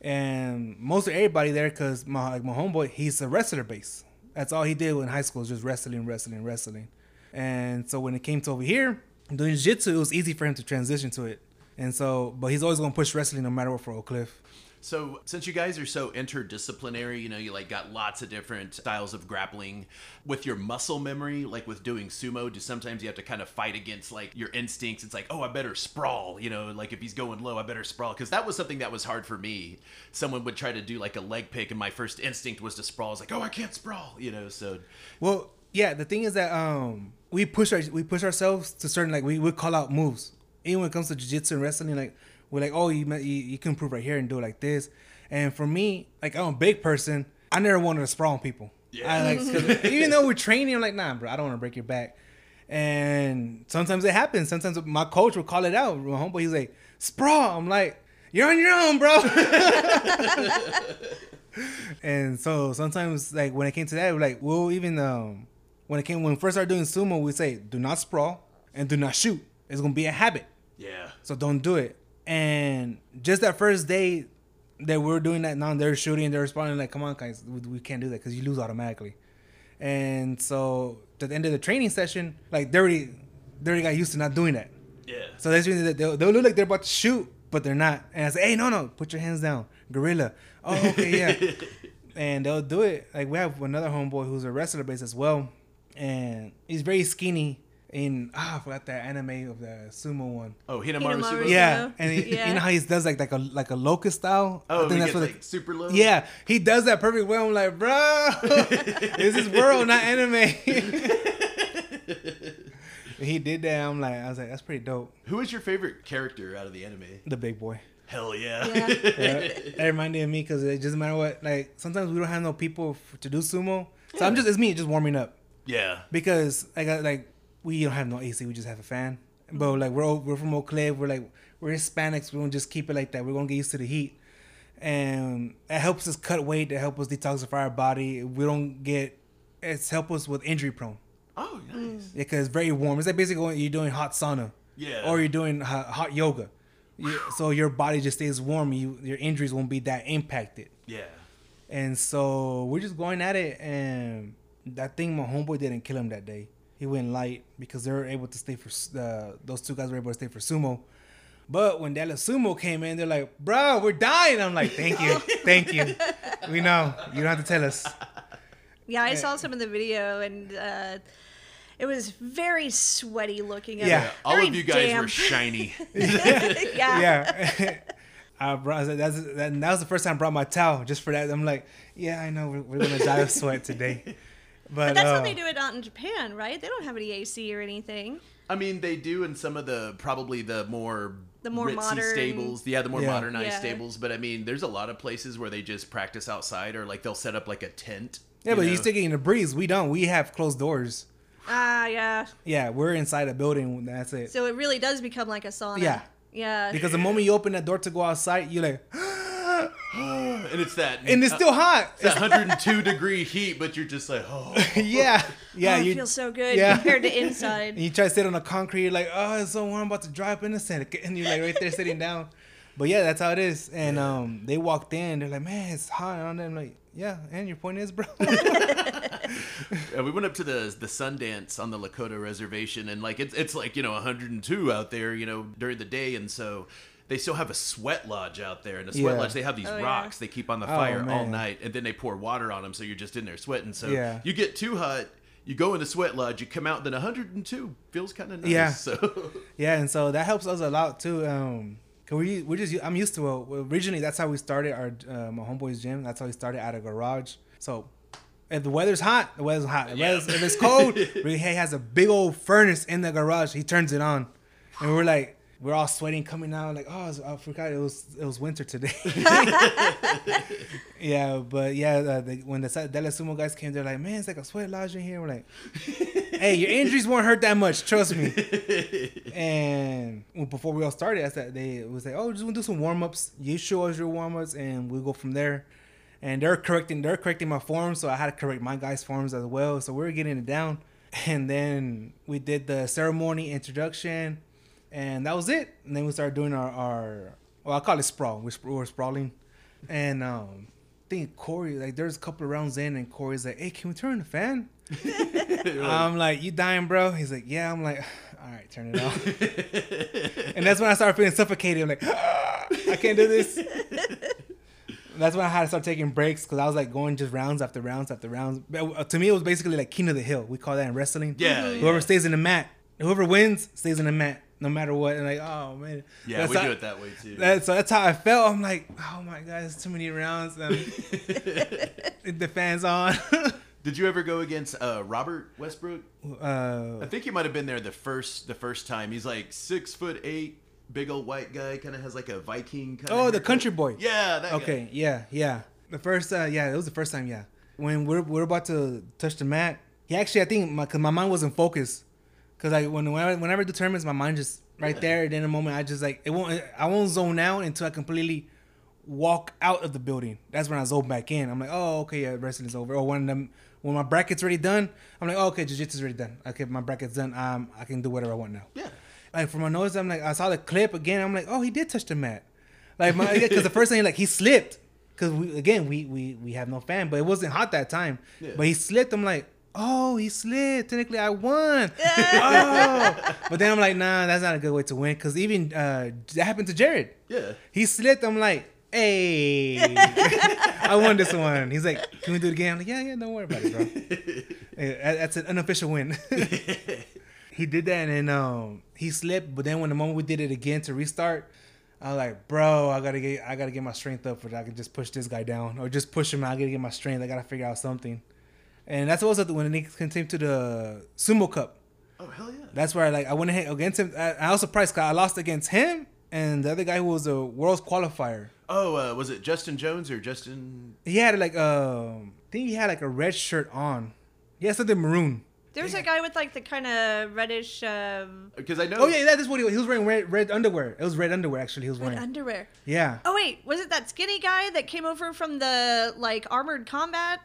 And most of everybody there, cause my like my homeboy, he's a wrestler base. That's all he did in high school, was just wrestling, wrestling, wrestling. And so when it came to over here doing jiu-jitsu, it was easy for him to transition to it. And so, but he's always gonna push wrestling no matter what for Oak Cliff. So, since you guys are so interdisciplinary, you know, you like got lots of different styles of grappling. With your muscle memory, like with doing sumo, do sometimes you have to kind of fight against like your instincts? It's like, oh, I better sprawl, you know, like if he's going low, I better sprawl. Because that was something that was hard for me. Someone would try to do like a leg pick, and my first instinct was to sprawl. I was like, oh, I can't sprawl, you know. So, Well, yeah, the thing is that um we push our we push ourselves to certain like we would call out moves. Even when it comes to jiu-jitsu and wrestling, like we're like, oh, you, you you can improve right here and do it like this. And for me, like I'm a big person, I never wanted to sprawl on people. Yeah. I like [laughs] even though we're training, I'm like, nah, bro, I don't want to break your back. And sometimes it happens. Sometimes my coach will call it out. My homeboy, he's like, sprawl. I'm like, you're on your own, bro. [laughs] and so sometimes, like when it came to that, we're like, we'll even um, when it came when we first started doing sumo, we say, do not sprawl and do not shoot. It's gonna be a habit, Yeah. so don't do it. And just that first day that we were doing that, now they're shooting, they're responding like, come on, guys, we, can't do that because you lose automatically. And so at the end of the training session, like they already they already got used to not doing that. Yeah. So that's that they'll, they'll look like they're about to shoot, but they're not. And I say, hey, no, no, put your hands down, gorilla. Oh, okay, yeah. [laughs] and they'll do it. Like we have another homeboy who's a wrestler base as well, and he's very skinny. In ah, I forgot that anime of the sumo one. oh, Hinomaru Hinomaru Sumo? Sumo. Yeah, and he, Yeah. you know how he does like like a like a locust style. Oh, he gets what like it- super low? yeah, he does that perfect well. I'm like, bro, [laughs] this is world, not anime. [laughs] he did that. I'm like, I was like, that's pretty dope. Who is your favorite character out of the anime? The big boy. Hell yeah. Yeah. [laughs] Yeah, that reminded me because it doesn't matter what. Like sometimes we don't have no people f- to do sumo, so I'm just it's me just warming up yeah. because I got like we don't have no AC, we just have a fan. But mm-hmm. like we're o- we're from Oak Cliff, we're like we're Hispanics, we don't just keep it like that. We're gonna get used to the heat, and it helps us cut weight. It helps us detoxify our body. We don't get it's help us with injury prone Oh, nice. because it's very warm. It's like basically when you're doing hot sauna Yeah. or you're doing hot, hot yoga. You, so your body just stays warm. You your injuries won't be that impacted. Yeah. And so we're just going at it, and that thing my homeboy didn't kill him that day. He went light because they were able to stay for uh, those two guys were able to stay for sumo. But when Dallas Sumo came in, they're like, "Bro, we're dying." I'm like, "Thank you, [laughs] thank you. We know you don't have to tell us." Yeah, I saw some of the video and uh, it was very sweaty looking. and Yeah. All of you guys were [laughs] shiny. [laughs] yeah. Yeah. I brought that's that, that was the first time I brought my towel just for that. I'm like, yeah, I know we're, we're gonna die of sweat today, but, But that's uh, how they do it out in Japan, right? They don't have any AC or anything. I mean, they do in some of the probably the more The more ritzy modern- stables. Yeah, the more Yeah. modernized Yeah. stables. But I mean, there's a lot of places where they just practice outside, or like they'll set up like a tent. Yeah, but know? you still getting the breeze. We don't. We have closed doors. Ah, yeah. Yeah, we're inside a building. That's it. So it really does become like a sauna. Yeah. Yeah. Because the moment you open that door to go outside, you're like, [gasps] [laughs] [gasps] and it's that and it's still hot. it's that 102 degree heat, but you're just like, oh, [laughs] yeah, yeah. oh, it you feels so good yeah. compared to inside. [laughs] and inside. you try to sit on the concrete, you're like, oh, it's so warm, I'm about to dry up in the sand, [laughs] and you're like right there sitting down. But yeah, that's how it is. And um, they walked in, they're like, man, it's hot. And I'm like, yeah. And your point is, bro. Uh, we went up to the the Sundance on the Lakota reservation, and like it's it's like you know 102 out there, you know, during the day, and so they still have a sweat lodge out there. And the sweat Yeah. lodge, they have these Oh, yeah. rocks they keep on the Oh, fire all night, and then they pour water on them, so you're just in there sweating. So Yeah. you get too hot. You go in the sweat lodge, you come out, then 102 feels kind of nice. Yeah. So [laughs] Yeah, and so that helps us a lot too. Um, cause we we just I'm used to it. Originally, that's how we started our uh, my homeboy's gym. That's how we started at a garage. So if the weather's hot, the weather's hot. If, Yeah. it's, if it's cold, [laughs] he has a big old furnace in the garage. He turns it on, and we're like. We're all sweating, coming out like, oh, I forgot it was it was winter today. [laughs] [laughs] yeah, but yeah, uh, the, when the Sumo guys came, they're like, man, it's like a sweat lodge in here. We're like, [laughs] hey, your injuries won't hurt that much, trust me. And before we all started, I said they was like, "Oh, just want to do some warm ups. You show us your warm ups, and we'll go from there." And they're correcting, they're correcting my forms, so I had to correct my guys' forms as well. So we were getting it down, and then we did the ceremony introduction, and that was it. And then we started doing our, our well, I call it sprawl. We're, sp- we're sprawling, and um, I think Corey, like, there's a couple of rounds in, and Corey's like, "Hey, can we turn on the fan?" [laughs] I'm like, "You dying, bro?" He's like, "Yeah." I'm like, "All right, turn it off." and that's when I started feeling suffocated. I'm like, "Ah, I can't do this. [laughs] that's when I had to start taking breaks because I was like going just rounds after rounds after rounds. But uh, to me, it was basically like king of the hill. We call that in wrestling. Yeah, Whoever yeah. stays in the mat, whoever wins stays in the mat, no matter what. And like, oh man. yeah, That's we how- do it that way too. that, so that's how I felt. I'm like, oh my god, it's too many rounds. And the fans on. Did you ever go against uh, Robert Westbrook? Uh, I think he might have been there the first the first time. He's like six foot eight, big old white guy, kind of has like a Viking. Kind of oh, the country boy. Yeah. That Okay, Guy. yeah, yeah. The first, uh, yeah, it was the first time, yeah. When we're we're about to touch the mat, he actually, I think, my cause my mind wasn't focused, cause like when whenever, whenever I do tournaments, my mind just right there. And in a moment, I just like it won't, I won't zone out until I completely walk out of the building. That's when I zone back in. I'm like, oh, okay, yeah, wrestling is over. Or when them when my bracket's already done, I'm like, oh, okay, jiu-jitsu's already done. Okay, my bracket's done. Um, I can do whatever I want now Yeah. like from my nose, I'm like, I saw the clip again. I'm like, oh, he did touch the mat, like my because the first thing like he slipped because we again we we we have no fan, but it wasn't hot that time. Yeah. But he slipped. I'm like, oh, he slipped. Technically, I won. [laughs] oh. But then I'm like, nah, that's not a good way to win because even uh, that happened to Jared. Yeah. He slipped. I'm like, hey, [laughs] I won this one. He's like, can we do it again? I'm like, yeah, yeah, don't worry about it, bro. [laughs] Hey, that's an unofficial win. he did that and then um he slipped, but then when the moment we did it again to restart, I was like, bro, I gotta get I gotta get my strength up for that. I can just push this guy down or just push him out. I gotta get my strength. I gotta figure out something. And that's what was when it came to the sumo cup. Oh hell yeah. That's where I like I went ahead against him. I, I was surprised because I lost against him and the other guy who was a world's qualifier. Oh, uh, was it Justin Jones or Justin? He had like um, I think he had like a red shirt on. He had something maroon. There was a guy with like the kind of reddish um, Because I know. Oh yeah, that is what he was. He was wearing red red underwear. It was red underwear actually. He was red wearing. underwear. yeah. Oh wait, was it that skinny guy that came over from the like armored combat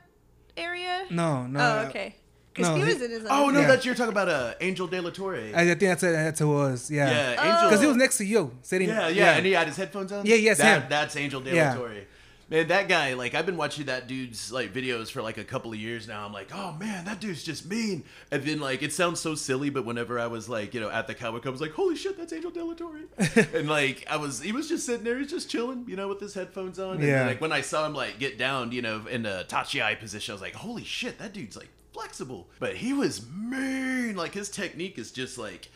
area? No, no. Oh, okay. Because no, he he- was in his. Oh no, Yeah. that's you're talking about uh, Angel De La Torre. I, I think that's it. That's who it was. Yeah. yeah, Oh. Angel. Because he was next to you, sitting. Yeah, yeah, and he had his headphones on. Yeah, yes, that, him. That's Angel De La Yeah. Torre. Man, that guy, like, I've been watching that dude's like videos for like a couple of years now. I'm like, oh man, that dude's just mean. And then like, it sounds so silly, but whenever I was like, you know, at the Cowboy Cup, I was like, holy shit, that's Angel De La Torre. [laughs] and like, I was, he was just sitting there, he's just chilling, you know, with his headphones on. And Yeah. like when I saw him like get down, you know, in the Tachiai position, I was like, holy shit, that dude's like flexible. But he was mean. Like his technique is just like.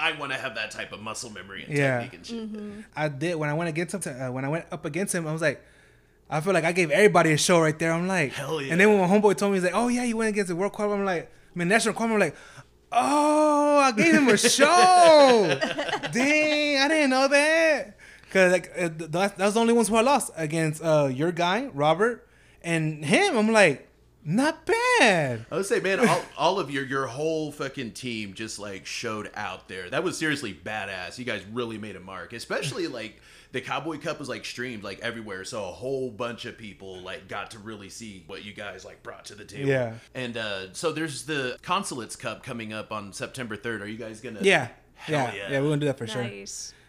I want to have that type of muscle memory and Yeah. technique and shit. I did when I went against him. To, uh, when I went up against him, I was like, I feel like I gave everybody a show right there. I'm like, Hell yeah. And then when my homeboy told me, he's like, oh yeah, you went against the world qualifier. I'm like, I mean national qualifier. I'm like, oh, I gave him a show. [laughs] Dang, I didn't know that. Cause like uh, th- that's, that's the only ones who I lost against uh, your guy Robert and him. I'm like, not bad. I would say, man, all, all of your your whole fucking team just like showed out there. That was seriously badass. You guys really made a mark, especially like the Cowboy Cup was like streamed like everywhere, so a whole bunch of people like got to really see what you guys like brought to the table. Yeah. And uh, so there's the Consulates Cup coming up on September 3rd. Are you guys gonna? Yeah, Hell yeah, yeah. yeah. We're gonna do that for sure.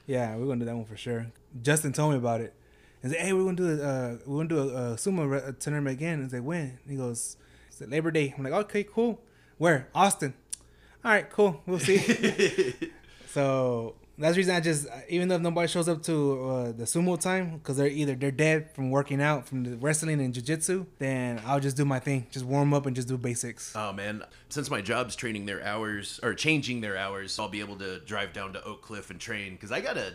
Yeah, we're gonna do that one for sure. Justin told me about it. And said, "Hey, we're gonna do a uh, we're gonna do a, a sumo re- tournament again." And I said, "When?" He goes, "It's Labor Day." I'm like, "Okay, cool. Where? Austin." All right, cool. We'll see. [laughs] so that's the reason I just, even though if nobody shows up to uh, the sumo time, because they're either they're dead from working out from the wrestling and jiu-jitsu, then I'll just do my thing, just warm up and just do basics. Oh man, since my job's training their hours or changing their hours, I'll be able to drive down to Oak Cliff and train because I gotta.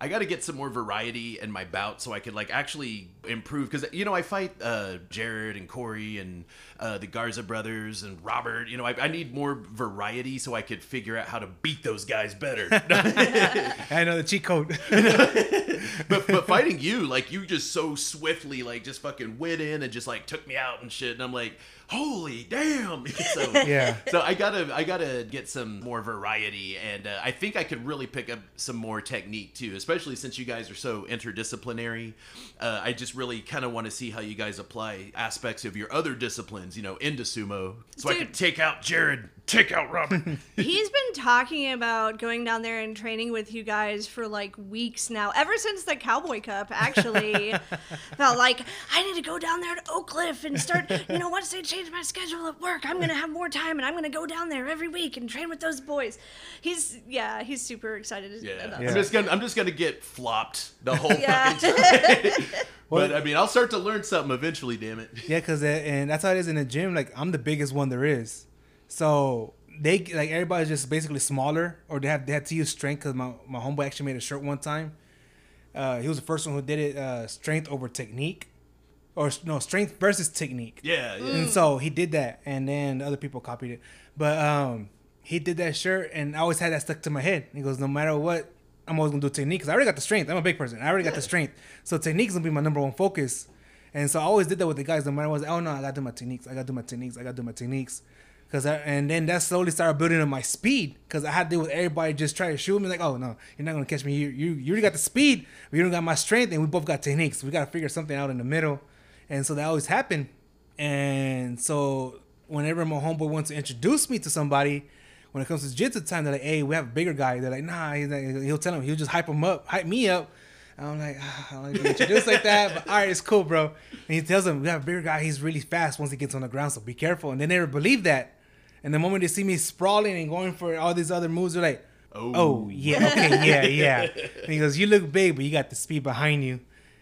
I got to get some more variety in my bout so I could like actually improve because you know I fight uh, Jared and Corey and uh, the Garza brothers and Robert. You know I, I need more variety so I could figure out how to beat those guys better. I know the cheat code. [laughs] but but fighting you, like you just so swiftly, like just fucking went in and just like took me out and shit. And I'm like, holy damn. [laughs] so Yeah. So I gotta I gotta get some more variety, and uh, I think I could really pick up some more technique too, especially since you guys are so interdisciplinary. Uh, I just really kind of want to see how you guys apply aspects of your other disciplines, you know, into sumo, so I Dude. could take out Jared, take out Robert. [laughs] He's been talking about going down there and training with you guys for like weeks now, ever since the Cowboy Cup, actually. [laughs] Felt like I need to go down there to Oak Cliff and start. You know, once they change my schedule at work, I'm gonna have more time and I'm gonna go down there every week and train with those boys. He's yeah, he's super excited. Yeah. about I'm that. just gonna I'm just gonna get flopped the whole Yeah. fucking [laughs] time. but I mean, I'll start to learn something eventually. Damn it. Yeah, cause and that's how it is in the gym. Like I'm the biggest one there is, so they like everybody's just basically smaller, or they have they had to use strength. Cause my my homeboy actually made a shirt one time. Uh, he was the first one who did it. Uh, strength over technique, or no strength versus technique. Yeah, yeah. And so he did that, and then other people copied it. But um, he did that shirt, and I always had that stuck to my head. He goes, no matter what, I'm always gonna do technique because I already got the strength. I'm a big person. I already got the strength, so technique's gonna be my number one focus. And so I always did that with the guys. No matter what, oh no, I gotta do my techniques. I gotta do my techniques. I gotta do my techniques. Cause I, and then that slowly started building up my speed. Cause I had to deal with everybody just trying to shoot me like, oh no, you're not gonna catch me. You you you already got the speed, but you don't got my strength, and we both got techniques. We gotta figure something out in the middle, and so that always happened. And so whenever my homeboy wants to introduce me to somebody, when it comes to jiu-jitsu time, they're like, hey, we have a bigger guy. They're like, nah, like, he'll tell him, he'll just hype him up, hype me up. And I'm like, ah, I don't like to get introduced like that, but all right, it's cool, bro. And he tells him, we have a bigger guy. He's really fast once he gets on the ground, so be careful. And they never believe that. And the moment they see me sprawling and going for all these other moves, they're like, Oh. oh, yeah, okay, yeah, yeah. [laughs] And he goes, you look big, but you got the speed behind you.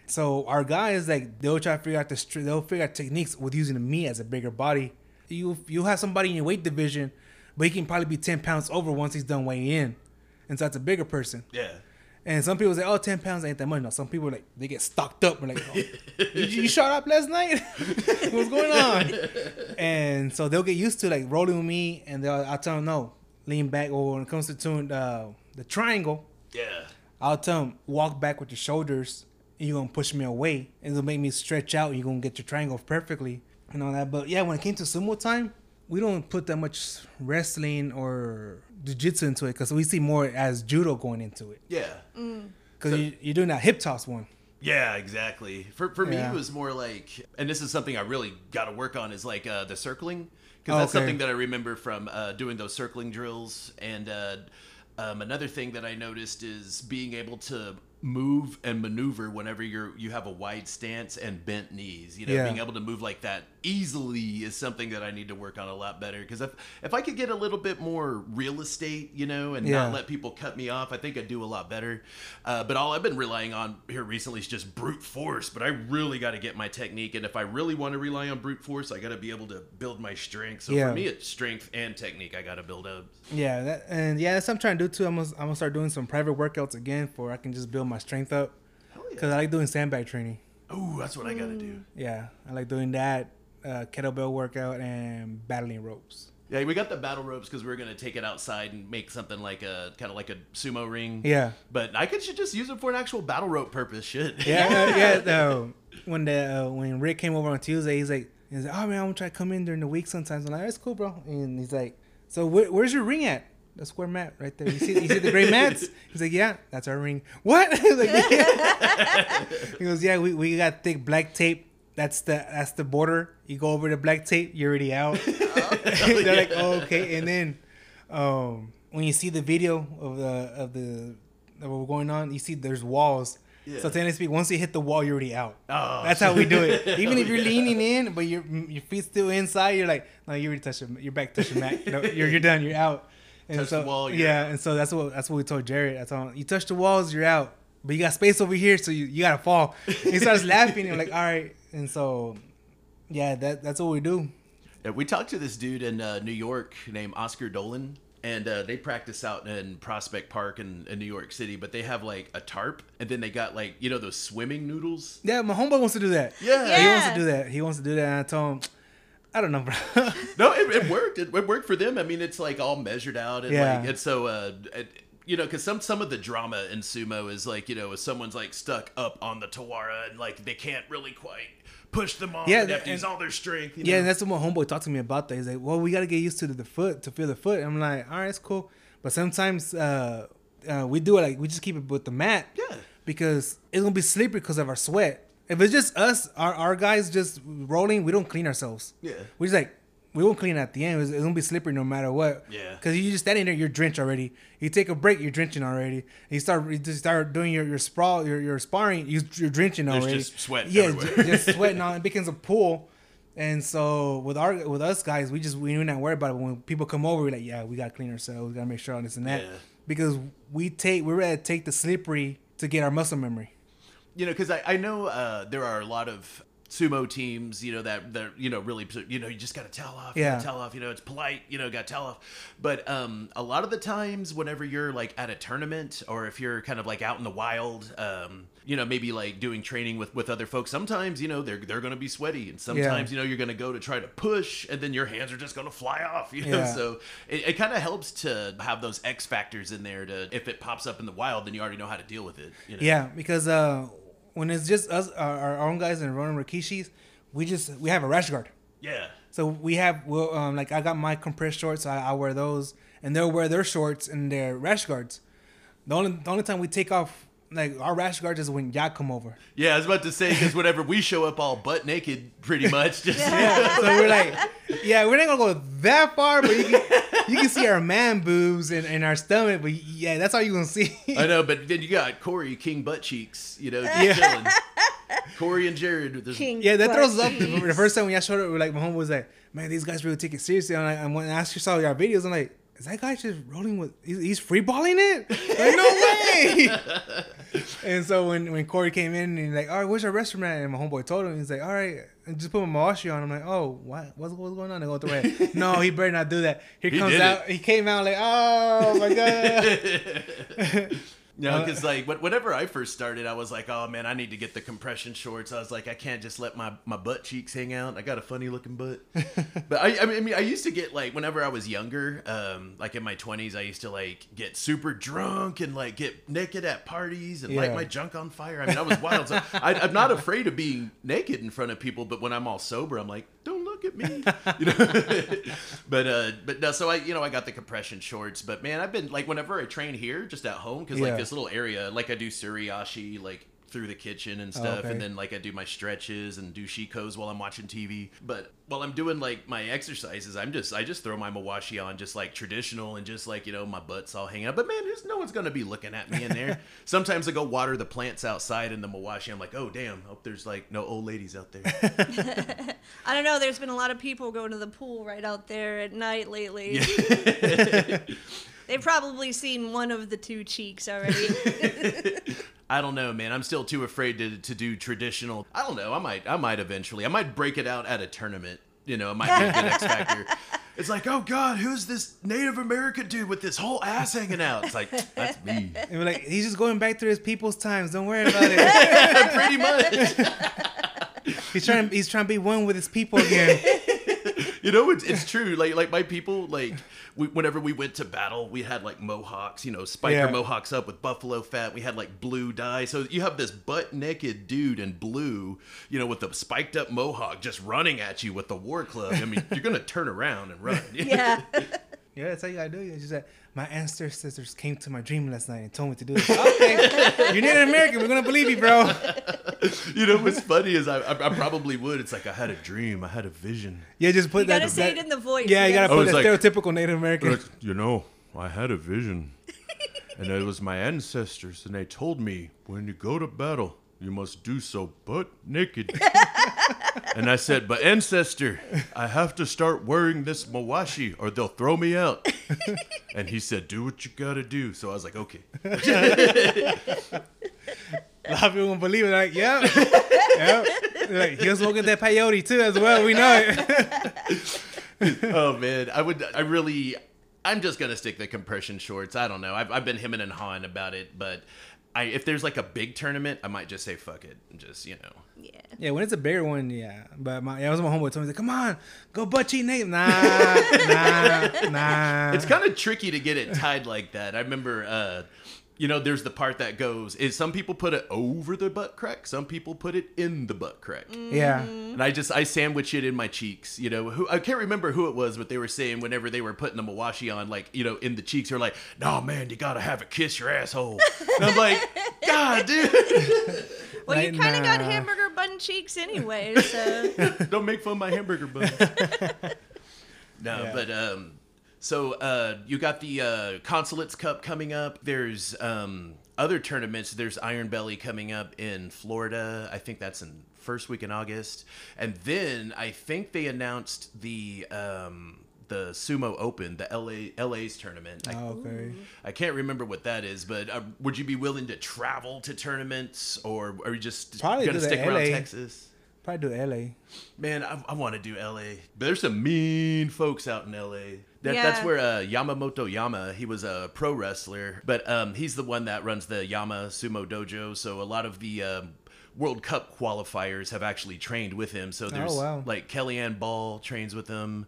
So our guys, like, they'll try to figure out the str- they'll figure out techniques with using me as a bigger body. You you have somebody in your weight division, but he can probably be ten pounds over once he's done weighing in, and so that's a bigger person. Yeah. And some people say, "Oh, 10 pounds ain't that much." No, some people like they get stocked up. We're like, oh, you, "You [laughs] shot up last night? [laughs] What's going on?" And so they'll get used to like rolling with me, and they'll I'll tell them no, lean back. Or when it comes to doing uh, the triangle, Yeah. I'll tell them walk back with your shoulders, and you're gonna push me away, and it'll make me stretch out. And you're gonna get your triangle perfectly and all that. But yeah, when it came to sumo time, we don't put that much wrestling or jiu-jitsu into it because we see more as judo going into it. Yeah. Because you, you're doing that hip toss one. Yeah, exactly. For for me, it was more like, and this is something I really got to work on is like uh, the circling, because Oh, that's okay. something that I remember from uh, doing those circling drills. And uh, um, another thing that I noticed is being able to move and maneuver whenever you're you have a wide stance and bent knees. You know, Yeah. being able to move like that easily is something that I need to work on a lot better. Because if if I could get a little bit more real estate, you know, and Yeah. not let people cut me off, I think I'd do a lot better. Uh, but all I've been relying on here recently is just brute force. But I really got to get my technique, and if I really want to rely on brute force, I got to be able to build my strength. So Yeah. for me, it's strength and technique I got to build up. Yeah, that, and yeah, that's what I'm trying to do too. I'm gonna, I'm gonna start doing some private workouts again for I can just build my strength up. Because I like doing sandbag training. Oh, that's what I got to do. Yeah, I like doing that, uh, kettlebell workout and battling ropes. Yeah, we got the battle ropes because we are gonna take it outside and make something like a kind of like a sumo ring. Yeah. But I could should just use it for an actual battle rope purpose. Shit. Yeah, uh, yeah. [laughs] though when the uh, when Rick came over on Tuesday, he's like, he's like, oh man, I'm gonna try to come in during the week sometimes. I'm like, that's cool, bro. And he's like, so where, where's your ring at? The square mat right there. You see, you see the gray mats? [laughs] He's like, yeah, that's our ring. [laughs] What? [laughs] Like, "Yeah." he goes, yeah, we, we got thick black tape. That's the that's the border. You go over the black tape, you're already out. They're like, oh, okay. And then um, when you see the video of the of the of what's going on, you see there's walls. Yeah. So technically speaking, once you hit the wall, you're already out. Oh, That's how we do it. Even if you're leaning in, but your your feet still inside, you're like, no, you already touched your, your back touching mat. No, you're you're done. You're out. And Touch so, the wall, you're yeah, out. and so that's what that's what we told Jared. I told him, you touch the walls, you're out. But you got space over here, so you, you gotta fall. And he starts laughing, and we're like, all right. And so, yeah, that that's what we do. Yeah, we talked to this dude in uh, New York named Oscar Dolan, and uh, they practice out in Prospect Park in, in New York City. But they have like a tarp, and then they got like you know those swimming noodles. Yeah, my homeboy wants to do that. Yeah. he wants to do that. He wants to do that. And I told him, I don't know, bro. [laughs] No, it, it worked. It, it worked for them. I mean, it's like all measured out, and Yeah. like it's so. Uh, it, you know, because some some of the drama in sumo is like you know, if someone's like stuck up on the Tawara and like they can't really quite push them off, Yeah, and have to use all their strength. You Yeah, and that's what my homeboy talked to me about. That he's like, "Well, we got to get used to the foot to feel the foot." I'm like, "All right, it's cool," but sometimes uh, uh, we do it like we just keep it with the mat. Yeah. Because it's gonna be slippery because of our sweat. If it's just us, our our guys just rolling, we don't clean ourselves. Yeah. We just like we won't clean at the end. It's, it's gonna be slippery no matter what. Yeah. Because you just standing there, you're drenched already. You take a break, you're drenching already. You start you just start doing your your sprawl, your your sparring, you, you're drenching There's already. just sweat Yeah, everywhere. ju- just [laughs] sweating on. It becomes a pool. And so with our with us guys, we just we not worry about it. When people come over, we're like, yeah, we gotta clean ourselves. We gotta make sure on this and that Yeah. because we take we're ready to take the slippery to get our muscle memory. You know because I, I know uh, there are a lot of sumo teams, you know, that that you know really, you know, you just got to tell off, Yeah. yeah, tell off. You know, it's polite, you know, got to tell off. But um, a lot of the times, whenever you're like at a tournament, or if you're kind of like out in the wild, um, you know, maybe like doing training with with other folks, sometimes you know they're they're gonna be sweaty, and sometimes you know you're gonna go to try to push, and then your hands are just gonna fly off. [laughs] You know, Yeah. so it, it kind of helps to have those X factors in there to if it pops up in the wild, then you already know how to deal with it. You know? Yeah, because uh, when it's just us, our, our own guys and Ronin Rikishis, we just we have a rash guard. Yeah. So we have well, um, like I got my compressed shorts. I, I wear those, and they'll wear their shorts and their rash guards. The only the only time we take off like our rash guard is when y'all come over. Yeah, I was about to say because whenever we show up all butt naked, pretty much, just Yeah, so we're like, [laughs] yeah, we're not gonna go that far, but you can you can see our man boobs and, and our stomach, but yeah, that's all you gonna see. I know, but then you got Corey King butt cheeks, you know, just chilling. Corey and Jared with this. King Yeah, that throws up. butt The first time when y'all showed up, we're like, my home was like, man, these guys really take it seriously. And I, and when I asked you saw your videos, I'm like, is that guy just rolling with? He's, he's free balling it? Like, no way. [laughs] and so when when Corey came in and he's like, all right, where's our restroom at? And my homeboy told him, he's like, all right, and just put my washi on. I'm like, oh, what? What's, what's going on? I go through it. [laughs] No, he better not do that. Here He comes out. it. He came out like, oh my god. [laughs] No, because like when- whenever I first started, I was like, oh man, I need to get the compression shorts. I was like, I can't just let my, my butt cheeks hang out. I got a funny looking butt. [laughs] but I, I mean, I used to get like whenever I was younger, um, like in my twenties, I used to like get super drunk and like get naked at parties and light my junk on fire. I mean, I was wild. So I, I'm not afraid of being naked in front of people, but when I'm all sober, I'm like, don't look at me, [laughs] you know. [laughs] but uh, but no, so I, you know, I got the compression shorts. But man, I've been like whenever I train here, just at home, because Yeah. like this little area, like I do suriashi, like through the kitchen and oh, stuff, okay. and then like I do my stretches and do shikos while I'm watching TV. But while I'm doing like my exercises, I'm just I just throw my mawashi on, just like traditional, and just like you know my butt's all hanging out. But man, there's no one's gonna be looking at me in there. [laughs] Sometimes I go water the plants outside in the mawashi. I'm like, oh damn, hope there's like no old ladies out there. [laughs] I don't know. There's been a lot of people going to the pool right out there at night lately. [laughs] They've probably seen one of the two cheeks already. [laughs] I don't know, man. I'm still too afraid to, to do traditional. I don't know. I might I might eventually. I might break it out at a tournament. You know, it might be a good X factor. [laughs] It's like, oh god, who's this Native American dude with this whole ass hanging out? It's like that's me, and we're like, he's just going back to his people's times. Don't worry about it. [laughs] pretty much. he's trying. He's trying to be one with his people again. You know, it's, it's [laughs] true. Like like my people, like we, whenever we went to battle, we had like mohawks. You know, spike Yeah. your mohawks up with buffalo fat. We had like blue dye. So you have this butt naked dude in blue, you know, with the spiked up mohawk, just running at you with the war club. I mean, you're gonna turn around and run. [laughs] yeah. Yeah, that's how you gotta do it. She said, my ancestors came to my dream last night and told me to do this. [laughs] okay, you're Native American. We're gonna believe you, bro. [laughs] you know what's funny is I, I, I probably would. It's like I had a dream, I had a vision. Yeah, just put You that. gotta say that- it in the voice. Yeah, you gotta put it's that like- stereotypical Native American. you know, I had a vision, and it was my ancestors, and they told me when you go to battle, you must do so butt naked. [laughs] and I said, but ancestor, I have to start wearing this mawashi, or they'll throw me out. [laughs] and he said, do what you gotta do. So I was like, okay. A lot of people won't believe it. Like, yeah, yeah. Like, he was smoking that peyote too, as well. We know it. [laughs] oh man, I would. I really. I'm just gonna stick the compression shorts. I don't know. I've, I've been hemming and hawing about it, but I if there's like a big tournament, I might just say fuck it and just you know. Yeah. yeah, when it's a bigger one, yeah. But my, yeah, it was my homeboy told me, like, come on, go butt cheek Nate. Nah, [laughs] nah, [laughs] nah. It's kind of tricky to get it tied like that. I remember, uh, you know, there's the part that goes is some people put it over the butt crack, some people put it in the butt crack. yeah. And I just I sandwich it in my cheeks, you know. Who I can't remember who it was, but they were saying whenever they were putting the mawashi on, like you know, in the cheeks, they're like, "No, man, you gotta have a kiss your asshole." and I'm like, [laughs] "God, dude, Well, you Like, kind of got nah. hamburger bun cheeks anyway, so [laughs] don't make fun of my hamburger bun." [laughs] no, Yeah. but um, so uh, you got the uh, Consulates Cup coming up. There's um other tournaments. There's Iron Belly coming up in Florida. I think that's in first week in August, and then I think they announced the um the Sumo Open, the LA LA's tournament. I, Oh, okay. I can't remember what that is, but uh, would you be willing to travel to tournaments, or are you just Probably gonna stick around LA. Texas? Probably do LA. Man, I, I want to do LA. There's some mean folks out in LA. That, That's where uh, Yamamoto Yama, he was a pro wrestler, but um, he's the one that runs the Yama Sumo Dojo. So a lot of the um, World Cup qualifiers have actually trained with him. So there's wow. like Kellyanne Ball trains with him.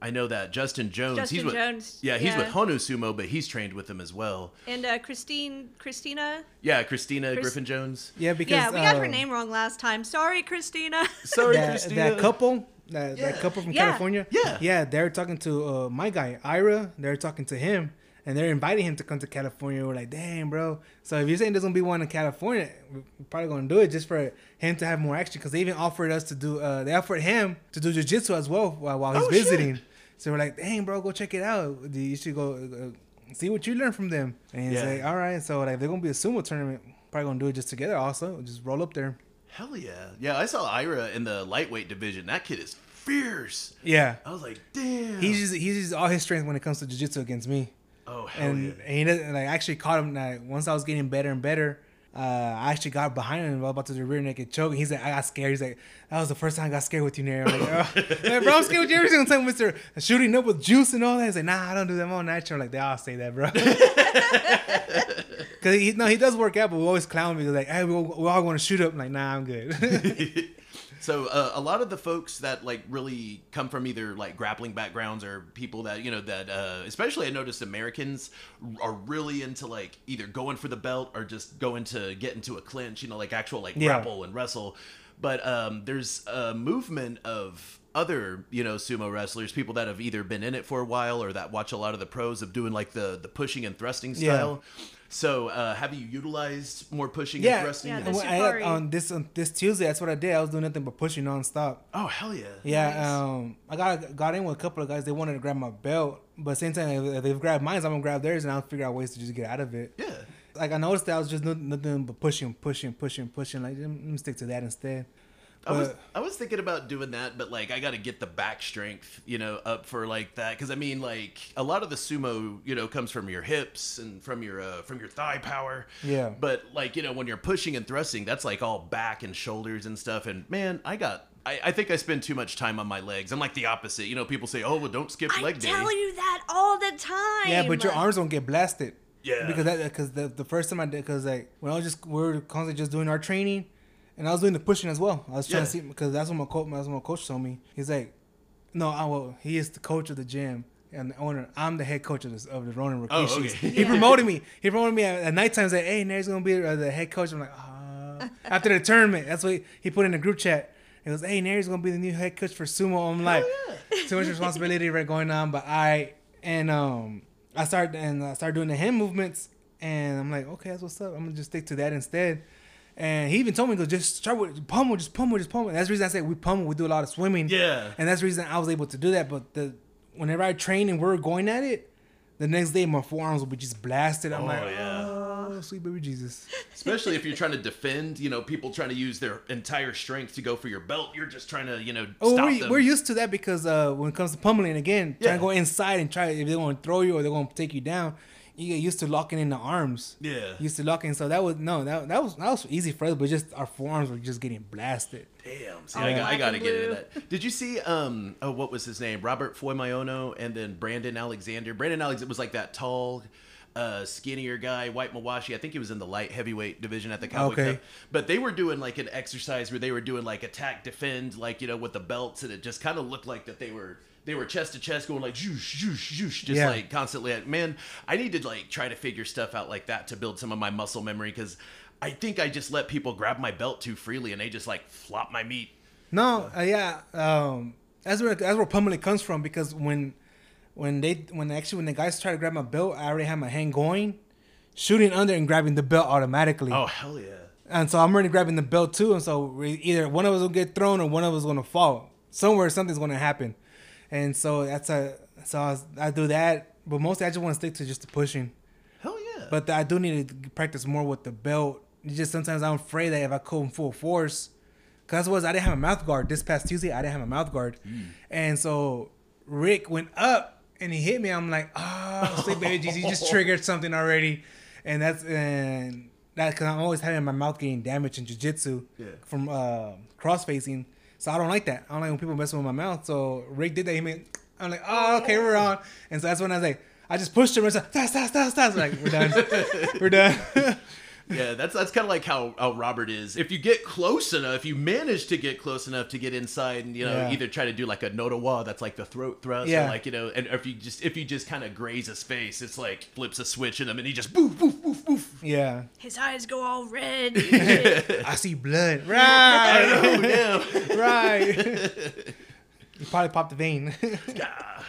I know that Justin Jones, Justin he's with, Jones, yeah, he's yeah. with Honu Sumo, but he's trained with him as well. And uh, Christine, Christina. Yeah, Christina Chris- Griffin Jones. Yeah, because Yeah, we got her name wrong last time. Sorry, Christina. Sorry, that, [laughs] Christina. that couple, that, Yeah. that couple from Yeah. California. Yeah. yeah, they're talking to uh, my guy Ira. They're talking to him, and they're inviting him to come to California. We're like, damn, bro. So if you're saying there's gonna be one in California, we're probably gonna do it just for him to have more action. Because they even offered us to do. Uh, they offered him to do jujitsu as well while, while he's Oh, shit. visiting. So we're like, dang, bro, go check it out. You should go uh, see what you learn from them. And he's Yeah. like, all right. So like, they're gonna be a sumo tournament. Probably gonna do it just together. Also, just roll up there. Hell yeah. Yeah, I saw Ira in the lightweight division. That kid is fierce. Yeah. I was like, damn. He's just, he's just all his strength when it comes to jiu-jitsu against me. oh, hell and, yeah. and he doesn't like I actually caught him like once I was getting better and better. Uh, I actually got behind him I was about to do rear naked choke. And he's like, I got scared. He's like, that was the first time I got scared with you, Nery. I'm like, oh. [laughs] like, bro, I'm scared with you every single time, Mister. Shooting up with juice and all that. He's like, nah, I don't do that. I'm all natural. Like they all say that, bro. [laughs] [laughs] Cause he no, he does work out, but we always clown me. Like, hey, we, all- we all want to shoot up. I'm like, nah, I'm good. So uh, a lot of the folks that like really come from either like grappling backgrounds or people that you know that uh, especially I noticed Americans are really into like either going for the belt or just going to get into a clinch, you know, like actual like Yeah. grapple and wrestle. But um, there's a movement of other you know sumo wrestlers, people that have either been in it for a while or that watch a lot of the pros of doing like the the pushing and thrusting Yeah. Style. So uh, have you utilized more pushing yeah, and thrusting? Yeah, and- Well, I- Shikari. on this on this Tuesday, that's what I did. I was doing nothing but pushing nonstop. oh hell yeah! Yeah, Nice. um, I got got in with a couple of guys. They wanted to grab my belt, but same time, if they've grabbed mine, I'm gonna grab theirs, and I'll figure out ways to just get out of it. Yeah. Like I noticed that I was just nothing but pushing, pushing, pushing, pushing. Like let me stick to that instead. I was I was thinking about doing that, but like I got to get the back strength, you know, up for like that because I mean like a lot of the sumo, you know, comes from your hips and from your uh, from your thigh power. Yeah. But like you know when you're pushing and thrusting, that's like all back and shoulders and stuff. And man, I got. I, I think I spend too much time on my legs. I'm like the opposite. You know, people say, "Oh, well, don't skip I leg day." I tell you that all the time. Yeah, but your arms don't get blasted. Yeah. Because that because the the first time I did because like when I was just we are constantly just doing our training, and I was doing the pushing as well. I was trying Yeah. to see because that's what my coach that's what my coach told me. He's like, no, I well he is the coach of the gym. And the owner, I'm the head coach of this of the Ronin Oh, okay. [laughs] He Yeah. promoted me. He promoted me at, at night times. Like, hey, Nery's gonna be uh, the head coach. I'm like, ah. After the tournament, that's what he, he put in the group chat. He goes, hey, Nery's gonna be the new head coach for sumo. I'm like, yeah. too much [laughs] responsibility right going on. But I and um I started and I started doing the hand movements, and I'm like, okay, that's what's up. I'm gonna just stick to that instead. And he even told me, go just start with pummel, just pummel, just pummel. That's the reason I say we pummel. We do a lot of swimming. Yeah. And that's the reason I was able to do that. But the whenever I train and we're going at it, the next day my forearms will be just blasted. I'm Oh, like, yeah. oh, sweet baby Jesus. Especially if you're [laughs] trying to defend, you know, people trying to use their entire strength to go for your belt. You're just trying to, you know, Oh, stop we're, them. we're used to that because uh, when it comes to pummeling, again, Yeah. trying to go inside and try if they want to throw you or they're going to take you down, you get used to locking in the arms. Yeah. Used to locking, so that was no, that, that was that was easy for us, but just our forearms were just getting blasted. Damn. See, Oh, I, got, I black gotta and get into that. Did you see? Um. Oh, what was his name? Robert Foymayono, and then Brandon Alexander. Brandon Alexander was like that tall, uh, skinnier guy, white Mawashi. I think he was in the light heavyweight division at the Cowboy Okay. Cup. But they were doing like an exercise where they were doing like attack, defend, like you know, with the belts, and it just kind of looked like that they were. They were chest to chest going like zhoosh, zhoosh, zhoosh, just Yeah. like constantly. Man, I need to like try to figure stuff out like that to build some of my muscle memory because I think I just let people grab my belt too freely and they just like flop my meat. No, uh, yeah, um, that's where that's where pummeling comes from because when when they when actually when the guys try to grab my belt, I already have my hand going, shooting under and grabbing the belt automatically. Oh hell yeah! And so I'm already grabbing the belt too, and so either one of us will get thrown or one of us is gonna fall. Somewhere something's gonna happen, and so that's a so I, was, I do that, but mostly I just want to stick to just the pushing. Hell yeah! But I do need to practice more with the belt. It's just sometimes I'm afraid that if I come full force, because was I didn't have a mouth guard this past Tuesday. I didn't have a mouth guard, and so Rick went up and he hit me. I'm like, oh, [laughs] sweet baby Jesus, you just triggered something already, and that's and that because I'm always having my mouth getting damaged in jujitsu Yeah. from uh, cross facing. So I don't like that. I don't like when people messing with my mouth. So Rick did that. He made. I'm like, oh, okay, we're on. And so that's when I was like, I just pushed him and said, stop, stop, stop, stop. Like we're done. [laughs] we're done. [laughs] Yeah, that's that's kind of like how, how Robert is. If you get close enough, if you manage to get close enough to get inside, and you know, Yeah. either try to do like a nodowa, that's like the throat thrust, Yeah. or like you know, and if you just if you just kind of graze his face, it's like flips a switch in him, and he just boof boof boof boof. yeah. His eyes go all red. [laughs] I see blood. Right. Oh damn. [laughs] right. [laughs] you probably popped the vein. Ah.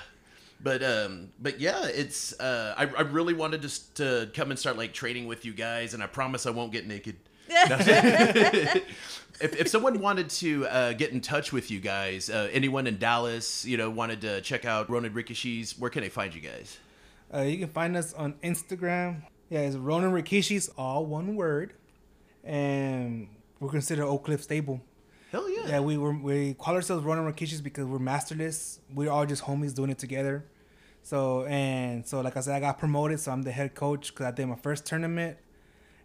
But um, but yeah, it's uh, I, I really wanted to, s- to come and start like training with you guys, and I promise I won't get naked. [laughs] [laughs] if, if someone wanted to uh, get in touch with you guys, uh, anyone in Dallas, you know, wanted to check out Ronin Rikishi's, where can they find you guys? Uh, you can find us on Instagram. Yeah, it's Ronin Rikishi's all one word, and we're considered Oak Cliff stable. Hell yeah. Yeah, we were we call ourselves Ronin Rikishi's because we're masterless. We're all just homies doing it together. So and so, like I said, I got promoted, so I'm the head coach because I did my first tournament,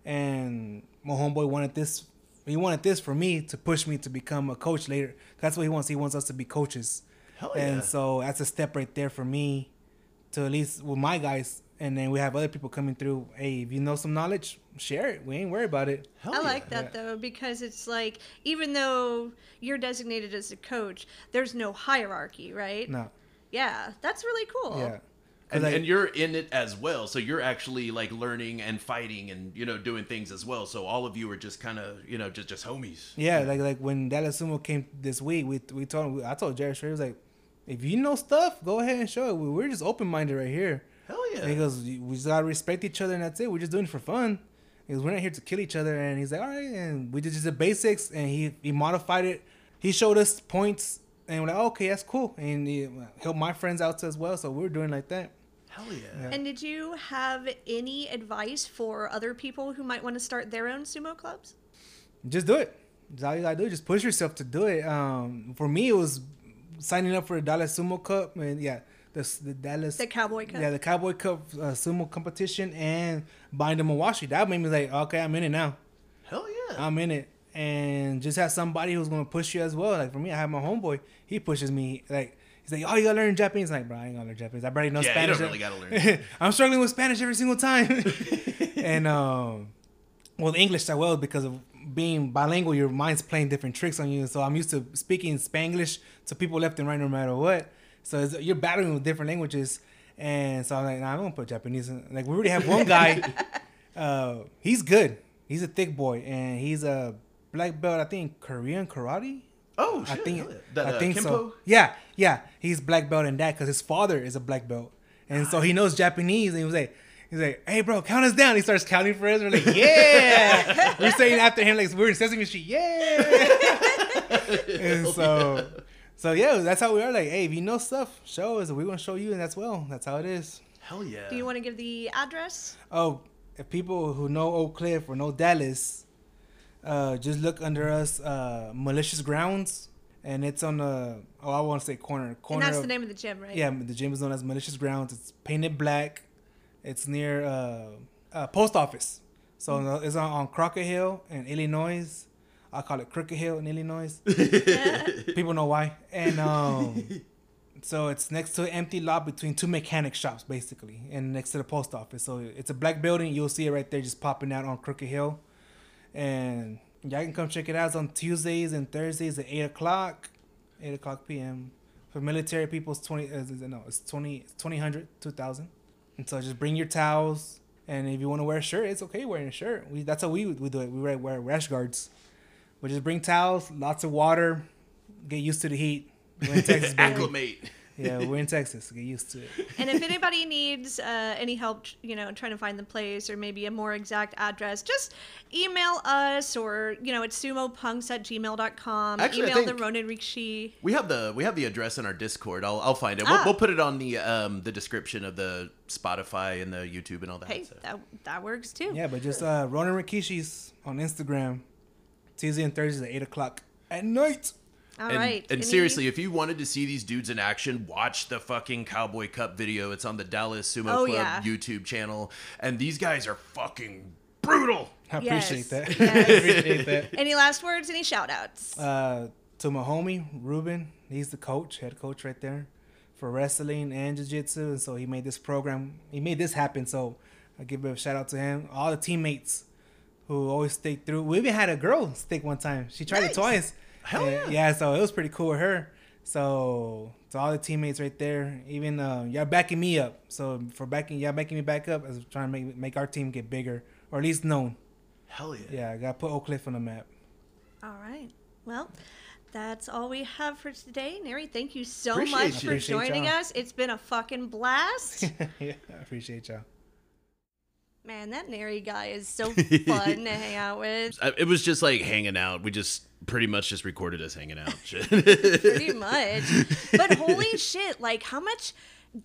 and my homeboy wanted this. He wanted this for me to push me to become a coach later. That's what he wants. He wants us to be coaches. Hell yeah. And so that's a step right there for me to at least with my guys. And then we have other people coming through. Hey, if you know some knowledge, share it. We ain't worried about it. Hell I yeah. like that though because it's like even though you're designated as a coach, there's no hierarchy, right? No. Yeah, that's really cool. Yeah. 'Cause, And, like, and you're in it as well, so you're actually like learning and fighting and you know doing things as well. So all of you are just kind of you know just just homies. Yeah, like like when Dallas Sumo came this week, we we told him, I told Jared straight, I was like, if you know stuff, go ahead and show it. We're just open minded right here. Hell yeah. And he goes, we just gotta respect each other, and that's it. We're just doing it for fun. He goes, we're not here to kill each other. And he's like, all right. And we did just the basics, and he he modified it. He showed us points, and we're like, okay, that's cool. And he helped my friends out as well. So we were doing like that. Hell yeah. And did you have any advice for other people who might want to start their own sumo clubs? just do it. That's all you gotta do. Just push yourself to do it. Um, for me, it was signing up for the Dallas Sumo Cup, and yeah, the the Dallas The Cowboy Cup? Yeah, the Cowboy Cup uh, sumo competition, and buying the Mawashi. That made me like, okay, I'm in it now. Hell yeah. I'm in it, and just have somebody who's gonna push you as well. Like for me, I have my homeboy. He pushes me. Like he's like, oh, you gotta learn Japanese. I'm like, bro, I ain't gonna learn Japanese. I barely know Yeah, you Spanish. don't really gotta learn. [laughs] I'm struggling with Spanish every single time. [laughs] and um, well, English I will because of being bilingual. Your mind's playing different tricks on you. So I'm used to speaking Spanglish to people left and right, no matter what. So it's, you're battling with different languages. And so I'm like, nah, I'm gonna put Japanese. In. Like we already have one guy. [laughs] uh, he's good. He's a thick boy, and he's a black belt. I think Korean karate. oh I think yeah. I think Kimpo? so. Yeah, yeah. He's black belt in that because his father is a black belt, and so he knows Japanese. And he was like, he's like, "Hey, bro, count us down." He starts counting for us. We're like, "Yeah." [laughs] We're saying after him like we're in Sesame Street. Yeah. [laughs] and so, so yeah, that's how we are. Like, hey, if you know stuff, show us. We're gonna show you, and that's well. That's how it is. Hell yeah. Do you want to give the address? Oh, if people who know Oak Cliff or know Dallas, uh, just look under us, uh, Malicious Grounds, and it's on the oh I want to say corner And corner. that's of- the name of the gym, right? Yeah, the gym is known as Malicious Grounds. It's painted black. It's near uh, uh, post office, so Hmm. uh, it's on, on Cockrell Hill in Illinois. I call it Crooked Hill in Illinois. [laughs] People know why, and um, [laughs] so it's next to an empty lot between two mechanic shops, basically, and next to the post office. So it's a black building. You'll see it right there, just popping out on Crooked Hill, and y'all can come check it out. It's on Tuesdays and Thursdays at eight o'clock, eight o'clock p.m. For military people, it's twenty. Uh, no, it's twenty. It's twenty hundred, two thousand. And so just bring your towels, and if you want to wear a shirt, it's okay wearing a shirt. We that's how we we do it. We wear, wear rash guards, but just bring towels, lots of water, get used to the heat. We're in [laughs] Texas, baby. Acclimate. Yeah, we're in Texas. Get used to it. And if anybody needs uh, any help, you know, trying to find the place or maybe a more exact address, just email us or, you know, it's sumopunx at gmail.com. Actually, I email the think- Ronin Rikishi. We have the we have the address in our Discord. I'll I'll find it. We'll, Ah. we'll put it on the um the description of the Spotify and the YouTube and all that. Hey, so. that, that works too. Yeah, but just uh, Ronin Rikishi's on Instagram, Tuesday and Thursdays at eight o'clock at night. All and, right. and Any- seriously, if you wanted to see these dudes in action, watch the fucking Cowboy Cup video. It's on the Dallas Sumo Oh, Club yeah. YouTube channel, and these guys are fucking brutal. I Yes, appreciate that. yes. [laughs] I appreciate that. Any last words? Any shout outs? Uh, to my homie Ruben. He's the coach, head coach right there for wrestling and jiu-jitsu and so he made this program he made this happen so i give a shout out to him all the teammates who always stick through we even had a girl stick one time she tried Nice. it twice Hell And, yeah. so it was pretty cool with her so to all the teammates right there even uh, y'all backing me up so for backing y'all backing me back up as trying to make make our team get bigger or at least known Hell yeah. yeah i gotta put oak cliff on the map All right. Well, that's all we have for today. Nery, thank you so Appreciate much you. for Appreciate joining y'all. us. It's been a fucking blast. [laughs] yeah i appreciate y'all Man, that Nery guy is so [laughs] fun to hang out with. It was just like hanging out. We just pretty much just recorded us hanging out. [laughs] Pretty much. But holy shit, like how much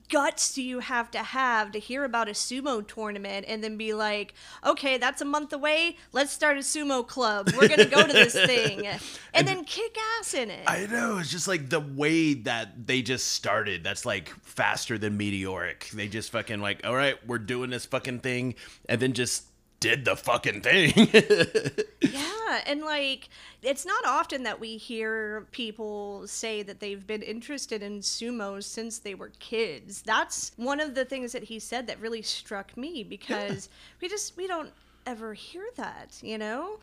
guts do you have to have to hear about a sumo tournament and then be like, okay, that's a month away. Let's start a sumo club. We're going to go to this thing. [laughs] And then kick ass in it. I know. It's just like the way that they just started. That's like faster than meteoric. They just fucking like, all right, we're doing this fucking thing, and then just did the fucking thing. [laughs] Yeah, and like it's not often that we hear people say that they've been interested in sumo since they were kids. That's one of the things that he said that really struck me because we just we don't ever hear that, you know?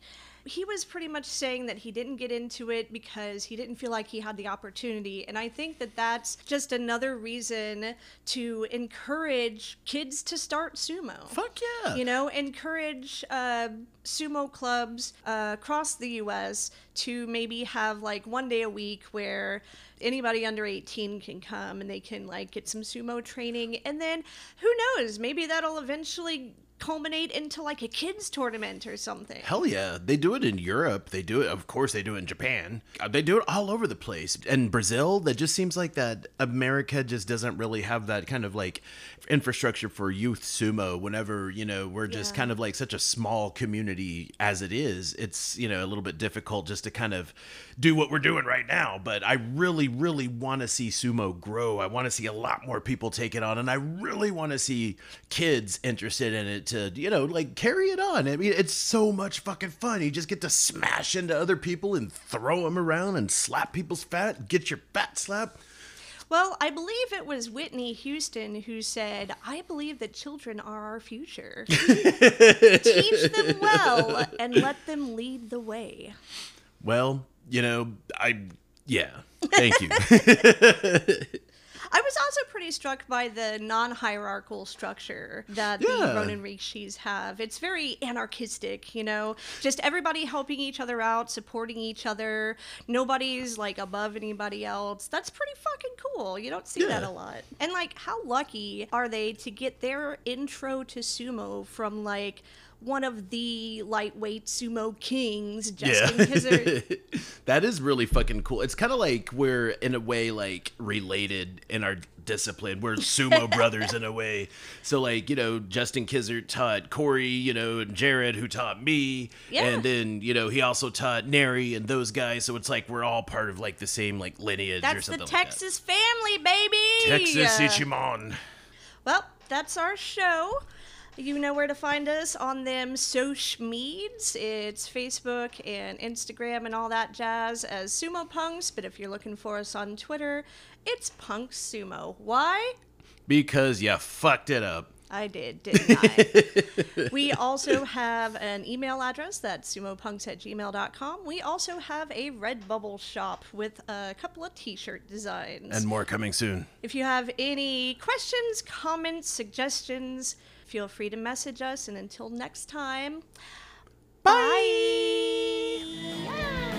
He was pretty much saying that he didn't get into it because he didn't feel like he had the opportunity. And I think that that's just another reason to encourage kids to start sumo Fuck yeah. you know encourage uh, sumo clubs uh, across the us to maybe have like one day a week where anybody under 18 can come and they can like get some sumo training and then who knows maybe that'll eventually culminate into like a kids tournament or something Hell yeah. They do it in Europe. They do it, of course, they do it in Japan. Uh, They do it all over the place. And Brazil, that just seems like that America just doesn't really have that kind of like infrastructure for youth sumo whenever, you know, we're just Yeah. kind of like such a small community as it is. It's, you know, a little bit difficult just to kind of do what we're doing right now. But I really, really want to see sumo grow. I want to see a lot more people take it on. And I really want to see kids interested in it to, you know, like carry it on. I mean, it's so much fucking fun. You just get to smash into other people and throw them around and slap people's fat, get your fat slapped. well i believe it was whitney houston who said i believe that children are our future [laughs] teach them well and let them lead the way Well, you know, I, yeah, thank you. [laughs] [laughs] I was also pretty struck by the non-hierarchical structure that Yeah. the Ronin Rikishis have. It's very anarchistic, you know, just everybody helping each other out, supporting each other. Nobody's like above anybody else. That's pretty fucking cool. You don't see that a lot. And like, how lucky are they to get their intro to sumo from like one of the lightweight sumo kings, Justin Yeah. Kizzard. [laughs] that is really fucking cool. It's kind of like we're in a way like related in our discipline. We're sumo [laughs] brothers in a way. So like, you know, Justin Kizzard taught Corey, you know, and Jared who taught me. Yeah. And then, you know, he also taught Nery and those guys. So it's like we're all part of like the same like lineage or That's the something like that. Texas family, baby. Texas Ichimon. Well, that's our show. You know where to find us on them social meds. It's Facebook and Instagram and all that jazz as Sumo Punx. But if you're looking for us on Twitter, it's Punx Sumo. Why? Because you fucked it up. I did, didn't I? [laughs] we also have an email address that's sumopunx at gmail.com. We also have a Redbubble shop with a couple of t shirt designs. And more coming soon. If you have any questions, comments, suggestions, Feel free to message us. And until next time, bye. bye. Yeah.